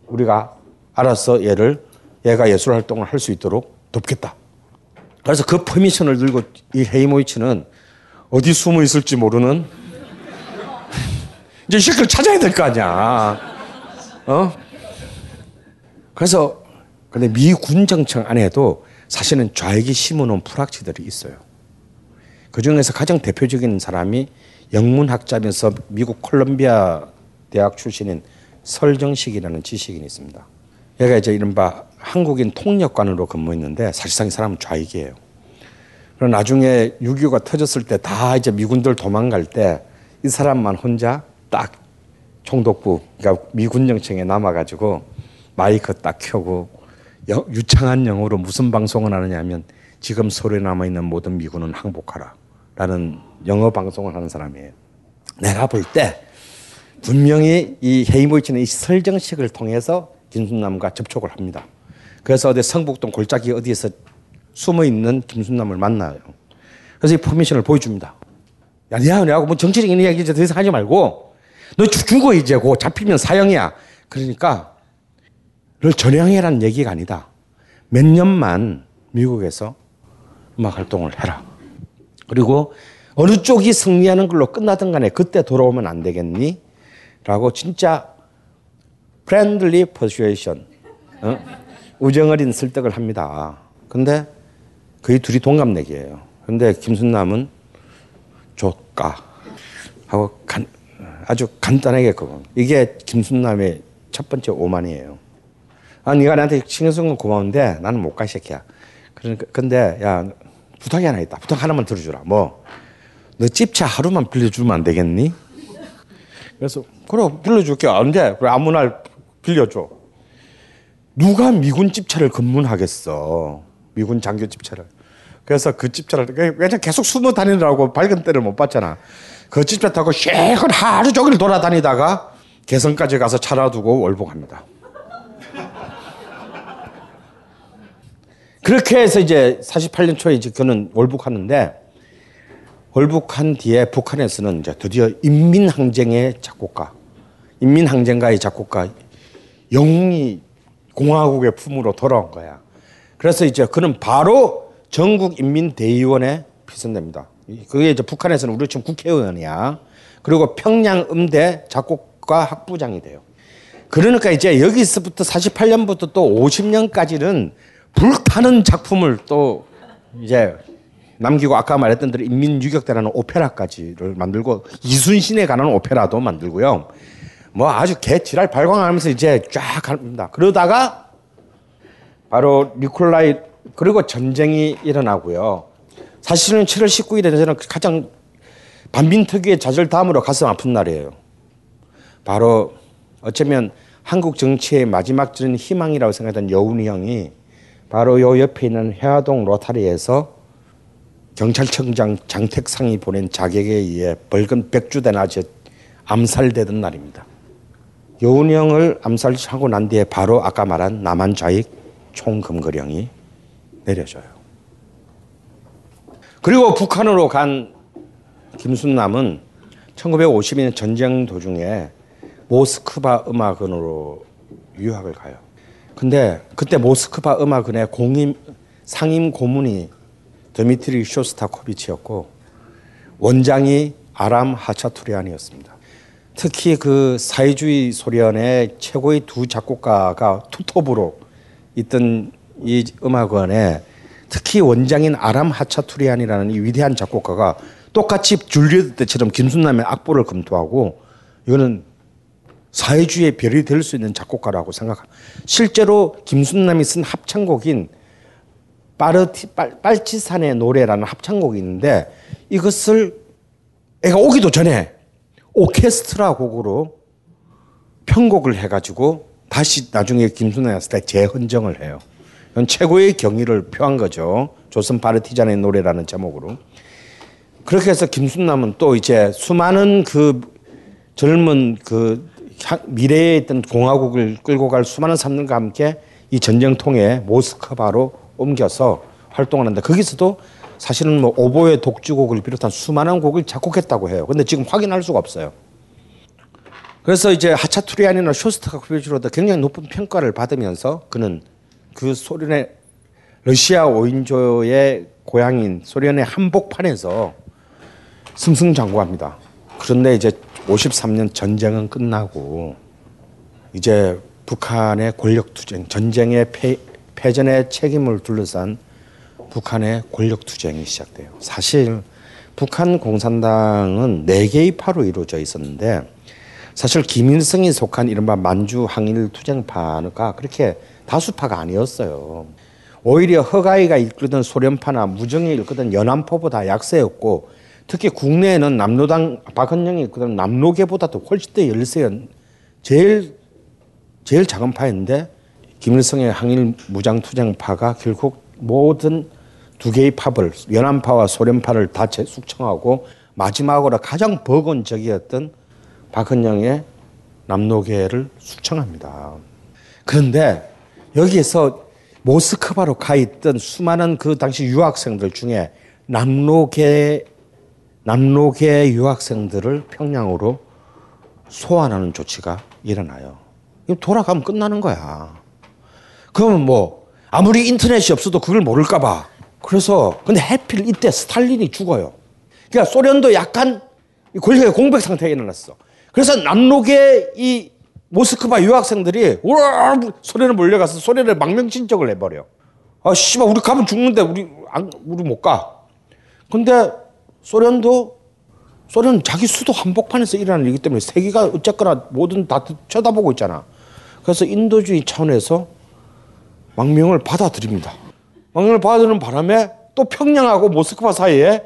우리가 알아서 얘를 얘가 예술 활동을 할 수 있도록 돕겠다. 그래서 그 permission을 들고 이 헤이모이치는 어디 숨어 있을지 모르는 이제 실을 찾아야 될 거 아니야. 어? 그래서 근데 미 군정청 안에도 사실은 좌익이 심어놓은 프락치들이 있어요. 그 중에서 가장 대표적인 사람이 영문학자면서 미국 콜롬비아 대학 출신인 설정식이라는 지식인이 있습니다. 얘가 이제 이른바 한국인 통역관으로 근무했는데 사실상 이 사람은 좌익이에요. 그리고 나중에 6.25가 터졌을 때 다 이제 미군들 도망갈 때 이 사람만 혼자 딱 총독부, 그러니까 미군 영청에 남아가지고 마이크 딱 켜고 유창한 영어로 무슨 방송을 하느냐 하면 지금 서울에 남아있는 모든 미군은 항복하라. 라는 영어 방송을 하는 사람이에요. 내가 볼 때 분명히 이 헤이모이치는 이 설정식을 통해서 김순남과 접촉을 합니다. 그래서 어디 성북동 골짜기 어디에서 숨어 있는 김순남을 만나요. 그래서 이 퍼미션을 보여줍니다. 야, 니야, 내하고 뭐 정치적인 이야기 이제 더 이상 하지 말고, 너 죽어, 이제. 고 잡히면 사형이야. 그러니까, 를 전향해라는 얘기가 아니다. 몇 년만 미국에서 음악 활동을 해라. 그리고 어느 쪽이 승리하는 걸로 끝나든 간에 그때 돌아오면 안 되겠니? 라고 진짜 friendly persuasion. 어? 우정 어린 설득을 합니다. 근데 거의 둘이 동갑내기예요. 근데 김순남은 조까. 하고 간, 아주 간단하게 그거. 이게 김순남의 첫 번째 오만이에요. 아, 네가 나한테 신경 쓴 건 고마운데 나는 못 가, 이 새끼야. 그러니까, 근데, 야, 부탁이 하나 있다. 부탁 하나만 들어주라. 뭐, 너 집차 하루만 빌려주면 안 되겠니? 그래서, 그래, 빌려줄게. 언제? 그래, 아무 날 빌려줘. 누가 미군 집차를 검문하겠어. 미군 장교 집차를. 그래서 그 집차를, 왜냐 계속 숨어 다니느라고 밝은 때를 못 봤잖아. 그 집차 타고 쉐익을 하루 종일 돌아다니다가 개성까지 가서 차놔두고 월복합니다. 그렇게 해서 이제 48년 초에 이제 그는 월북하는데 월북한 뒤에 북한에서는 이제 드디어 인민항쟁의 작곡가, 인민항쟁가의 작곡가 영웅이 공화국의 품으로 돌아온 거야. 그래서 이제 그는 바로 전국인민대의원에 피선됩니다. 그게 이제 북한에서는 우리 지금 국회의원이야. 그리고 평양음대 작곡가 학부장이 돼요. 그러니까 이제 여기서부터 48년부터 또 50년까지는 불타는 작품을 또 이제 남기고 아까 말했던 대로 인민유격대라는 오페라까지를 만들고 이순신에 관한 오페라도 만들고요. 뭐 아주 개지랄 발광하면서 이제 쫙 합니다. 그러다가 바로 니콜라이 그리고 전쟁이 일어나고요. 사실은 7월 19일에 저는 가장 반민특위의 좌절 다음으로 가슴 아픈 날이에요. 바로 어쩌면 한국 정치의 마지막 전 희망이라고 생각했던 여운이 형이 바로 요 옆에 있는 해화동 로타리에서 경찰청장 장택상이 보낸 자객에 의해 벌금 100주 대낮에 암살되던 날입니다. 여운이 형을 암살하고 난 뒤에 바로 아까 말한 남한 좌익 총금거령이 내려져요. 그리고 북한으로 간 김순남은 1952년 전쟁 도중에 모스크바 음악원으로 유학을 가요. 근데 그때 모스크바 음악원의 공임 상임 고문이 드미트리 쇼스타코비치였고 원장이 아람 하차투리안이었습니다. 특히 그 사회주의 소련의 최고의 두 작곡가가 투톱으로 있던 이 음악원에 특히 원장인 아람 하차투리안이라는 이 위대한 작곡가가 똑같이 줄리에드 때처럼 김순남의 악보를 검토하고 이거는 사회주의의 별이 될 수 있는 작곡가라고 생각합니다. 실제로 김순남이 쓴 합창곡인 빠르티, 빨, 빨치산의 노래라는 합창곡이 있는데 이것을 애가 오기도 전에 오케스트라 곡으로 편곡을 해가지고 다시 나중에 김순남이 왔을 때 재헌정을 해요. 이건 최고의 경의를 표한 거죠. 조선 파르티잔의 노래라는 제목으로. 그렇게 해서 김순남은 또 이제 수많은 그 젊은 그 미래에 있던 공화국을 끌고 갈 수많은 사람들과 함께 이 전쟁통에 모스크바로 옮겨서 활동하는데 거기서도 사실은 뭐 오보의 독주곡을 비롯한 수많은 곡을 작곡했다고 해요. 근데 지금 확인할 수가 없어요. 그래서 이제 하차투리안이나 쇼스타코비치로도 굉장히 높은 평가를 받으면서 그는 그 소련의 러시아 5인조의 고향인 소련의 한복판에서 승승장구합니다. 그런데 이제 53년 전쟁은 끝나고 이제 북한의 권력 투쟁, 전쟁의 패, 패전의 책임을 둘러싼 북한의 권력 투쟁이 시작돼요. 사실 북한 공산당은 네 개의 파로 이루어져 있었는데 사실 김일성이 속한 이른바 만주 항일 투쟁파가 그렇게 다수파가 아니었어요. 오히려 허가이가 이끌던 소련파나 무정이 이끌던 연안포보다 약세였고 특히 국내에는 남로당 박헌영이 이끌던 남로계보다도 훨씬 더 열세연 제일 제일 작은 파였는데 김일성의 항일 무장 투쟁파가 결국 모든 두 개의 파벌 연안파와 소련파를 다 숙청하고 마지막으로 가장 버거운 적이었던 박헌영의 남로계를 숙청합니다. 그런데 여기에서 모스크바로 가 있던 수많은 그 당시 유학생들 중에 남로계 남로계 유학생들을 평양으로 소환하는 조치가 일어나요. 돌아가면 끝나는 거야. 그러면 뭐 아무리 인터넷이 없어도 그걸 모를까봐. 그래서 근데 해필 이때 스탈린이 죽어요. 그러니까 소련도 약간 권력의 공백 상태에 일어났어. 그래서 남로계 이 모스크바 유학생들이 우와 소련에 몰려가서 소련에 망명신청을 해버려. 아 씨발 우리 가면 죽는데 우리 안, 우리 못 가. 근데 소련도 소련은 자기 수도 한복판에서 일어나는 일이기 때문에 세계가 어쨌거나 모든 다 쳐다보고 있잖아. 그래서 인도주의 차원에서 망명을 받아들입니다. 망명을 받아들이는 바람에 또 평양하고 모스크바 사이에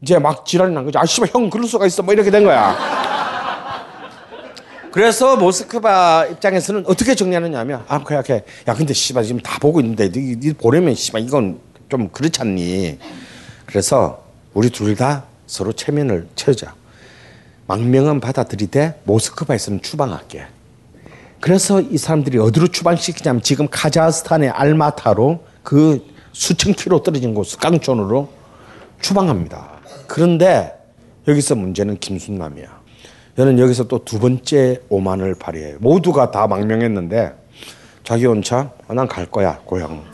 이제 막 지랄이 난 거지. 아, 씨발, 형 그럴 수가 있어. 뭐 이렇게 된 거야. 그래서 모스크바 입장에서는 어떻게 정리하느냐 하면, 아, 그래, 그래. 야, 근데 씨발, 지금 다 보고 있는데, 니, 니 보내면 씨발, 이건 좀 그렇지 않니? 그래서 우리 둘 다 서로 체면을 채우자. 망명은 받아들이되 모스크바에서는 추방할게. 그래서 이 사람들이 어디로 추방시키냐면 지금 카자흐스탄의 알마타로 그 수천 킬로 떨어진 곳 깡촌으로 추방합니다. 그런데 여기서 문제는 김순남이야. 얘는 여기서 또 두 번째 오만을 발휘해. 모두가 다 망명했는데 자기 온차 아, 난갈 거야 고향.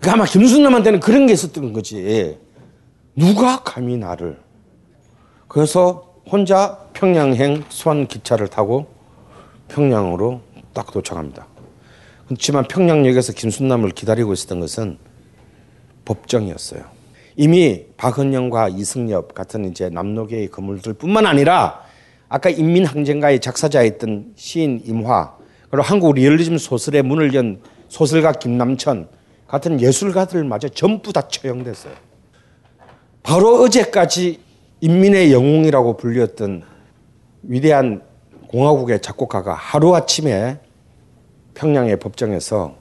그러니까 아마 김순남한테는 그런 게 있었던 거지. 누가 감히 나를. 그래서 혼자 평양행 수완 기차를 타고 평양으로 딱 도착합니다. 그렇지만 평양역에서 김순남을 기다리고 있었던 것은 법정이었어요. 이미 박헌영과 이승엽 같은 이제 남노계의 거물들뿐만 아니라 아까 인민항쟁가의 작사자였던 시인 임화 그리고 한국 리얼리즘 소설의 문을 연 소설가 김남천 같은 예술가들마저 전부 다 처형됐어요. 바로 어제까지 인민의 영웅이라고 불렸던 위대한 공화국의 작곡가가 하루아침에 평양의 법정에서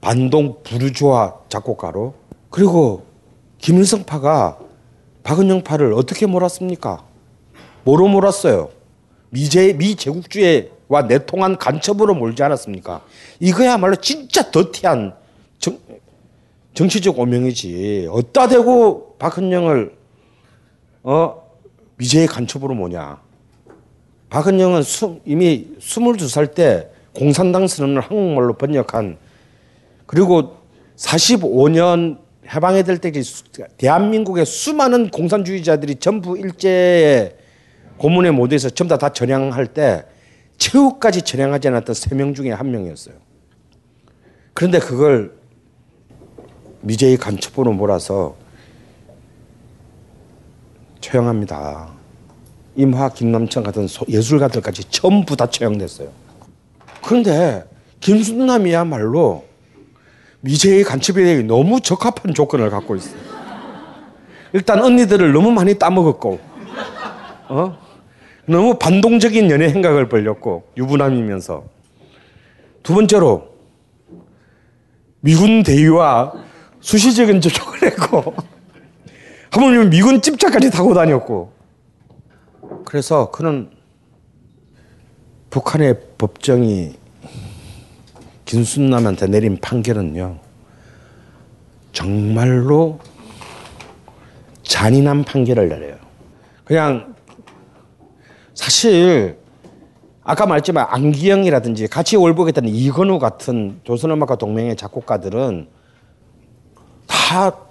반동 부르주아 작곡가로 그리고 김일성파가 박은영파를 어떻게 몰았습니까? 뭐로 몰았어요? 미제, 미제국주의와 내통한 간첩으로 몰지 않았습니까? 이거야말로 진짜 더티한 정, 정치적 오명이지. 어따 대고 박은영을 어 미제의 간첩으로 뭐냐? 박은영은 수, 이미 22살 때 공산당 선언을 한국말로 번역한 그리고 45년 해방이 될 때까지 대한민국의 수많은 공산주의자들이 전부 일제의 고문에 모두에서 전부 다, 다 전향할 때 최후까지 전향하지 않았던 세 명 중에 한 명이었어요. 그런데 그걸 미제의 간첩으로 몰아서 처형합니다. 임화, 김남천 같은 예술가들까지 전부 다 처형됐어요. 그런데 김순남이야말로 미제의 간첩에 너무 적합한 조건을 갖고 있어요. 일단 언니들을 너무 많이 따먹었고, 어? 너무 반동적인 연애 행각을 벌렸고, 유부남이면서. 두 번째로, 미군 대위와 수시적인 접촉을 했고, 하물며 미군 집차까지 타고 다녔고, 그래서 그는 북한의 법정이 김순남한테 내린 판결은요, 정말로 잔인한 판결을 내려요. 그냥 사실 아까 말했지만 안기영이라든지 같이 월북했던 이건우 같은 조선음악가 동맹의 작곡가들은 다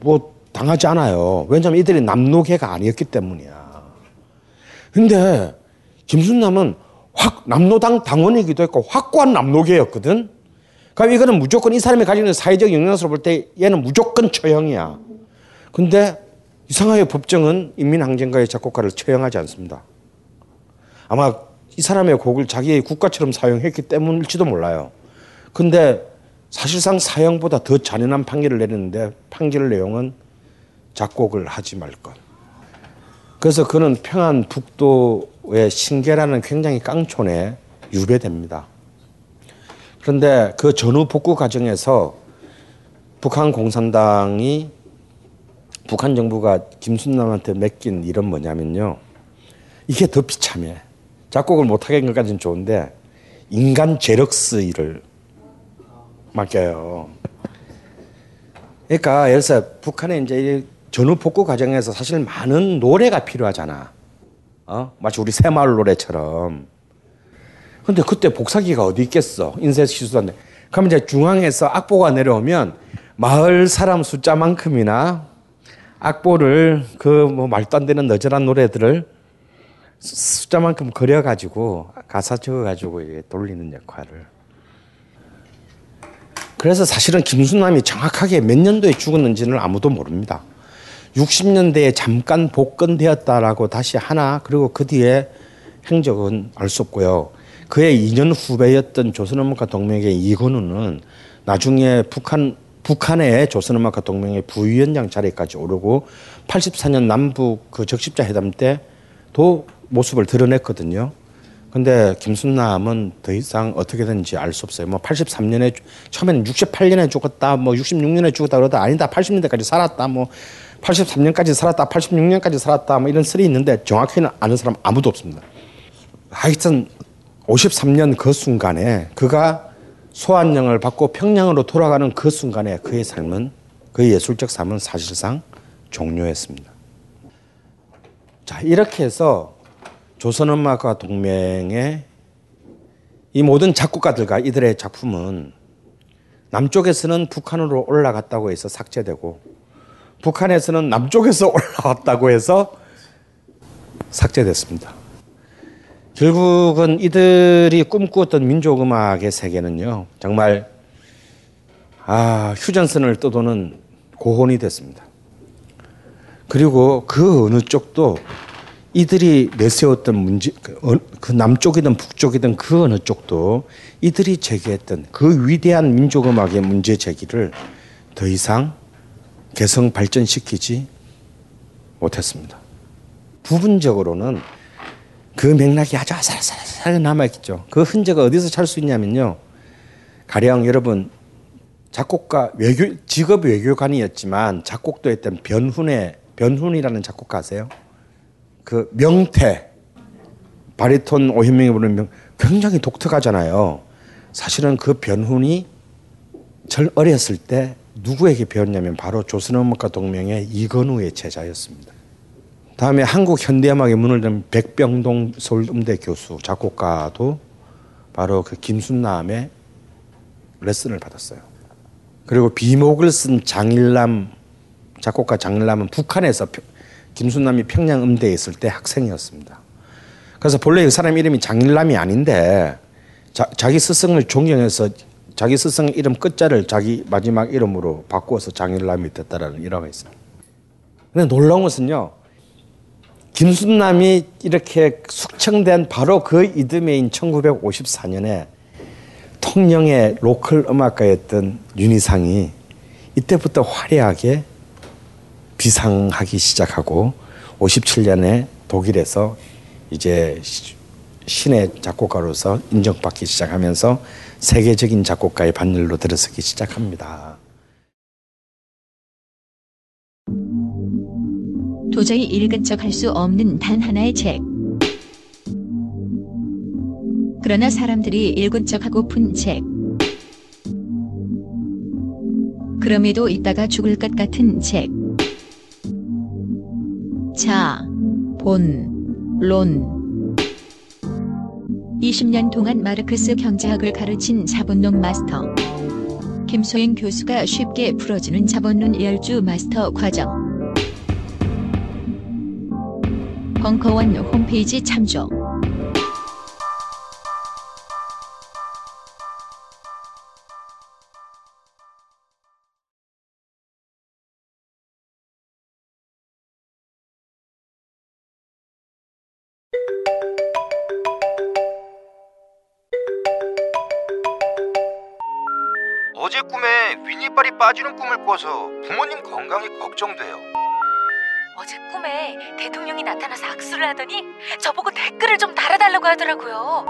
뭐 당하지 않아요. 왜냐하면 이들이 남노계가 아니었기 때문이야. 근데 김순남은 확 남노당 당원이기도 했고 확고한 남노계였거든. 그럼 이거는 무조건 이 사람이 가지고 있는 사회적 영향으로 볼 때 얘는 무조건 처형이야. 근데 이상하게 법정은 인민항쟁가의 작곡가를 처형하지 않습니다. 아마 이 사람의 곡을 자기의 국가처럼 사용했기 때문일지도 몰라요. 근데 사실상 사형보다 더 잔인한 판결을 내리는데 판결 내용은 작곡을 하지 말 것. 그래서 그는 평안 북도의 신계라는 굉장히 깡촌에 유배됩니다. 그런데 그 전후 복구 과정에서 북한 공산당이 북한 정부가 김순남한테 맡긴 일은 뭐냐면요. 이게 더 비참해. 작곡을 못하게 한 것까지는 좋은데 인간 제럭스 일을 맡겨요. 그러니까 예를 들어서 북한에 이제 전후 복구 과정에서 사실 많은 노래가 필요하잖아. 어? 마치 우리 새마을 노래처럼. 근데 그때 복사기가 어디 있겠어? 인쇄 시수한데. 그럼 이제 중앙에서 악보가 내려오면 마을 사람 숫자만큼이나 악보를 그 뭐 말도 안 되는 너절한 노래들을 숫자만큼 그려가지고 가사 적어가지고 돌리는 역할을. 그래서 사실은 김순남이 정확하게 몇 년도에 죽었는지는 아무도 모릅니다. 60년대에 잠깐 복권되었다라고 다시 하나 그리고 그 뒤에 행적은 알 수 없고요. 그의 2년 후배였던 조선음악가 동맹의 이건우는 나중에 북한 북한의 조선음악가 동맹의 부위원장 자리까지 오르고 84년 남북 그 적십자 회담 때도 모습을 드러냈거든요. 근데 김순남은 더 이상 어떻게 된지 알 수 없어요. 뭐 83년에 처음에는 68년에 죽었다, 뭐 66년에 죽었다 그러다 아니다 80년대까지 살았다, 뭐 83년까지 살았다, 86년까지 살았다, 뭐 이런 설이 있는데 정확히는 아는 사람 아무도 없습니다. 하여튼 53년 그 순간에 그가 소환령을 받고 평양으로 돌아가는 그 순간에 그의 삶은 그의 예술적 삶은 사실상 종료했습니다. 자 이렇게 해서 조선음악가 동맹의 이 모든 작곡가들과 이들의 작품은 남쪽에서는 북한으로 올라갔다고 해서 삭제되고 북한에서는 남쪽에서 올라왔다고 해서 삭제됐습니다. 결국은 이들이 꿈꾸었던 민족음악의 세계는요, 정말, 아, 휴전선을 떠도는 고혼이 됐습니다. 그리고 그 어느 쪽도 이들이 내세웠던 문제, 그, 어, 그 남쪽이든 북쪽이든 그 어느 쪽도 이들이 제기했던 그 위대한 민족음악의 문제 제기를 더 이상 개성 발전시키지 못했습니다. 부분적으로는 그 맥락이 아주 아슬아슬하게 남아있죠. 그 흔적을 어디서 찾을 수 있냐면요. 가령 여러분 작곡가 외교 직업 외교관이었지만 작곡도 했던 변훈의 변훈이라는 작곡가 아세요? 그 명태 바리톤 오현명이 부르는 명 굉장히 독특하잖아요. 사실은 그 변훈이 절 어렸을 때 누구에게 배웠냐면 바로 조선음악가 동맹의 이건우의 제자였습니다. 다음에 한국 현대음악의 문을 연 백병동 서울음대 교수 작곡가도 바로 그 김순남의 레슨을 받았어요. 그리고 비목을 쓴 장일남 작곡가 장일남은 북한에서 김순남이 평양 음대에 있을 때 학생이었습니다. 그래서 본래 그 사람 이름이 장일남이 아닌데 자, 기 스승을 존경해서 자기 스승 이름 끝자를 자기 마지막 이름으로 바꾸어서 장일남이 됐다라는 일화가 있습니다. 근데 놀라운 것은요. 김순남이 이렇게 숙청된 바로 그 이듬해인 1954년에 통영의 로컬 음악가였던 윤희상이 이때부터 화려하게 비상하기 시작하고 57년에 독일에서 이제 신의 작곡가로서 인정받기 시작하면서 세계적인 작곡가의 반열로 들어서기 시작합니다. 도저히 읽은 척 할 수 없는 단 하나의 책. 그러나 사람들이 읽은 척 하고픈 책. 그럼에도 있다가 죽을 것 같은 책. 자, 본, 론. 20년 동안 마르크스 경제학을 가르친 자본론 마스터. 김소영 교수가 쉽게 풀어주는 자본론 열주 마스터 과정. 벙커원 홈페이지 참조. 빠지는 꿈을 꿔서 부모님 건강이 걱정돼요. 어제 꿈에 대통령이 나타나서 악수를 하더니 저보고 댓글을 좀 달아달라고 하더라고요.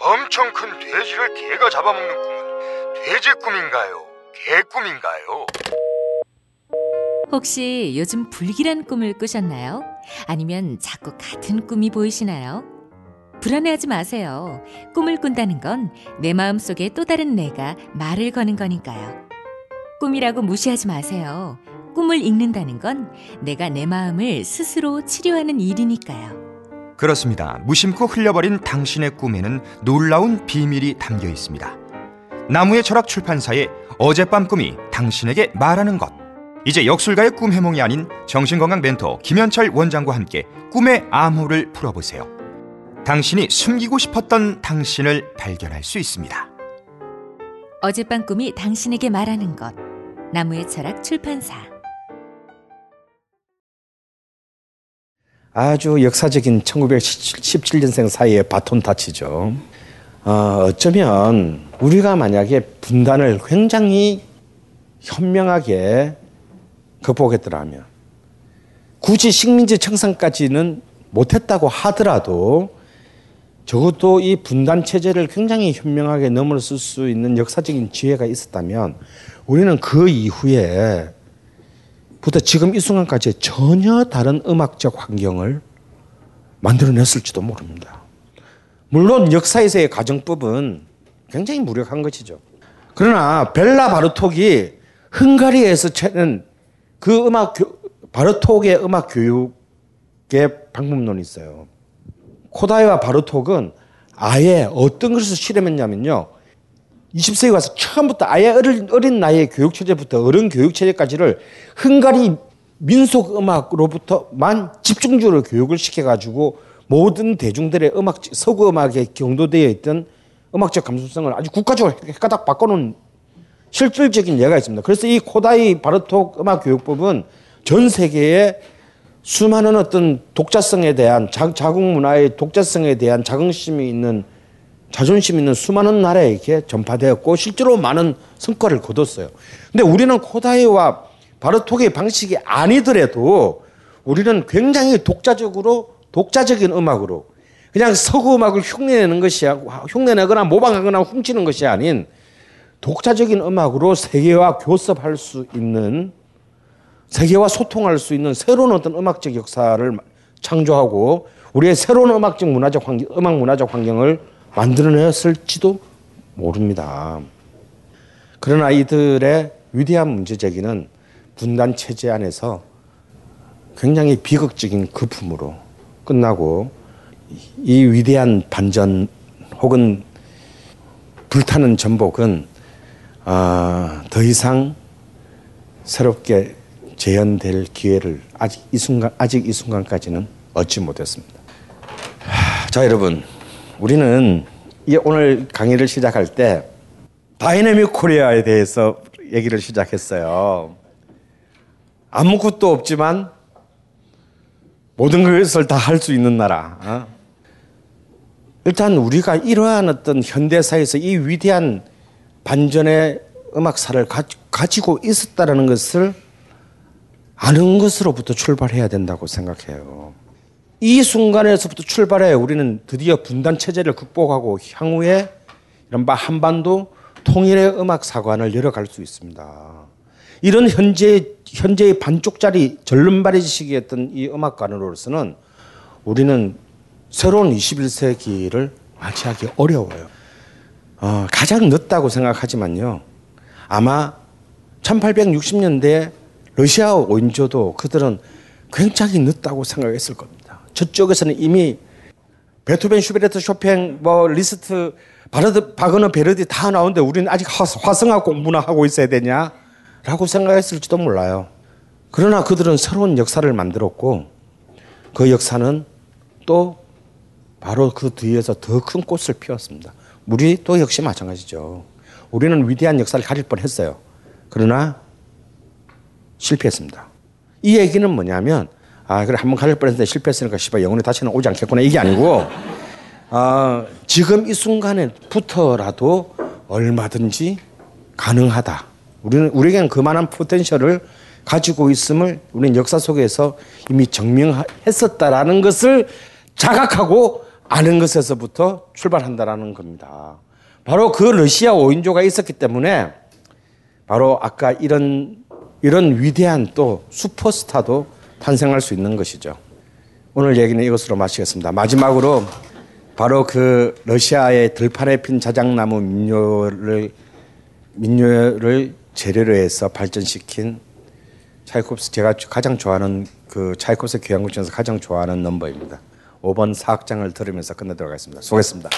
엄청 큰 돼지를 개가 잡아먹는 꿈은 돼지 꿈인가요? 개 꿈인가요? 혹시 요즘 불길한 꿈을 꾸셨나요? 아니면 자꾸 같은 꿈이 보이시나요? 불안해하지 마세요. 꿈을 꾼다는 건 내 마음속에 또 다른 내가 말을 거는 거니까요. 꿈이라고 무시하지 마세요. 꿈을 읽는다는 건 내가 내 마음을 스스로 치료하는 일이니까요. 그렇습니다. 무심코 흘려버린 당신의 꿈에는 놀라운 비밀이 담겨 있습니다. 나무의 철학 출판사의 어젯밤 꿈이 당신에게 말하는 것. 이제 역술가의 꿈 해몽이 아닌 정신건강 멘토 김현철 원장과 함께 꿈의 암호를 풀어보세요. 당신이 숨기고 싶었던 당신을 발견할 수 있습니다. 어젯밤 꿈이 당신에게 말하는 것. 나무의 철학 출판사 아주 역사적인 1917년생 사이의 바톤 타치죠. 어, 어쩌면 우리가 만약에 분단을 굉장히 현명하게 극복했더라면 굳이 식민지 청산까지는 못했다고 하더라도 적어도 이 분단 체제를 굉장히 현명하게 넘어설 수 있는 역사적인 지혜가 있었다면 우리는 그 이후에 부터 지금 이 순간까지 전혀 다른 음악적 환경을 만들어냈을지도 모릅니다. 물론 역사에서의 가정법은 굉장히 무력한 것이죠. 그러나 벨라 바르톡이 헝가리에서 채는 그 음악 교, 바르톡의 음악 교육의 방법론이 있어요. 코다이와 바르톡은 아예 어떤 것을 실험했냐면요. 20세기 와서 처음부터 아예 어린, 어린 나이의 교육 체제부터 어른 교육 체제까지를 헝가리 민속 음악으로부터만 집중적으로 교육을 시켜가지고 모든 대중들의 음악, 서구 음악에 경도되어 있던 음악적 감수성을 아주 국가적으로 헷가닥 바꿔놓은 실질적인 예가 있습니다. 그래서 이 코다이 바르톡 음악 교육법은 전 세계에 수많은 어떤 독자성에 대한 자, 자국 문화의 독자성에 대한 자긍심이 있는 자존심 있는 수많은 나라에 이렇게 전파되었고 실제로 많은 성과를 거뒀어요. 근데 우리는 코다이와 바르톡의 방식이 아니더라도 우리는 굉장히 독자적으로 독자적인 음악으로 그냥 서구 음악을 흉내내는 것이 흉내내거나 모방하거나 훔치는 것이 아닌 독자적인 음악으로 세계와 교섭할 수 있는 세계와 소통할 수 있는 새로운 어떤 음악적 역사를 창조하고 우리의 새로운 음악적 문화적 환경, 음악 문화적 환경을 만들어냈을지도 모릅니다. 그러나 이들의 위대한 문제 제기는 분단 체제 안에서 굉장히 비극적인 거품으로 끝나고 이 위대한 반전 혹은 불타는 전복은 어, 더 이상 새롭게 재현될 기회를 아직 이 순간 아직 이 순간까지는 얻지 못했습니다. 자 여러분 우리는 오늘 강의를 시작할 때 다이내믹 코리아에 대해서 얘기를 시작했어요. 아무것도 없지만 모든 것을 다 할 수 있는 나라. 어? 일단 우리가 이러한 어떤 현대사에서 이 위대한 반전의 음악사를 가 지고 있었다는 것을 아는 것으로부터 출발해야 된다고 생각해요. 이 순간에서부터 출발해 우리는 드디어 분단 체제를 극복하고 향후에 이런 한반도 통일의 음악 사관을 열어갈 수 있습니다. 이런 현재 현재의 반쪽짜리 절름발이 지식이었던 이 음악관으로서는 우리는 새로운 21세기를 맞이하기 어려워요. 어, 가장 늦다고 생각하지만요. 아마 1860년대 러시아 오인조도 그들은 굉장히 늦다고 생각했을 겁니다. 저쪽에서는 이미 베토벤, 슈베르트, 쇼팽, 뭐 리스트, 바르드, 바그너, 베르디 다 나오는데 우리는 아직 화성학 공부나 하고 있어야 되냐? 라고 생각했을지도 몰라요. 그러나 그들은 새로운 역사를 만들었고 그 역사는 또 바로 그 뒤에서 더 큰 꽃을 피웠습니다. 우리 또 역시 마찬가지죠. 우리는 위대한 역사를 가질 뻔 했어요. 그러나 실패했습니다. 이 얘기는 뭐냐면, 아, 그래, 한번 가질 뻔 했는데 실패했으니까, 씨발, 영원히 다시는 오지 않겠구나. 이게 아니고, 어, 지금 이 순간에부터라도 얼마든지 가능하다. 우리는, 우리에게는 그만한 포텐셜을 가지고 있음을 우리는 역사 속에서 이미 증명했었다라는 것을 자각하고 아는 것에서부터 출발한다라는 겁니다. 바로 그 러시아 5인조가 있었기 때문에 바로 아까 이런 이런 위대한 또 슈퍼스타도 탄생할 수 있는 것이죠. 오늘 얘기는 이것으로 마치겠습니다. 마지막으로 바로 그 러시아의 들판에 핀 자작나무 민요를 민요를 재료로 해서 발전시킨 차이콥스 제가 가장 좋아하는 그 차이콥스 교향곡 중에서 가장 좋아하는 넘버입니다. 5번 사악장을 들으면서 끝내도록 하겠습니다. 수고했습니다.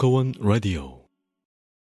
벙커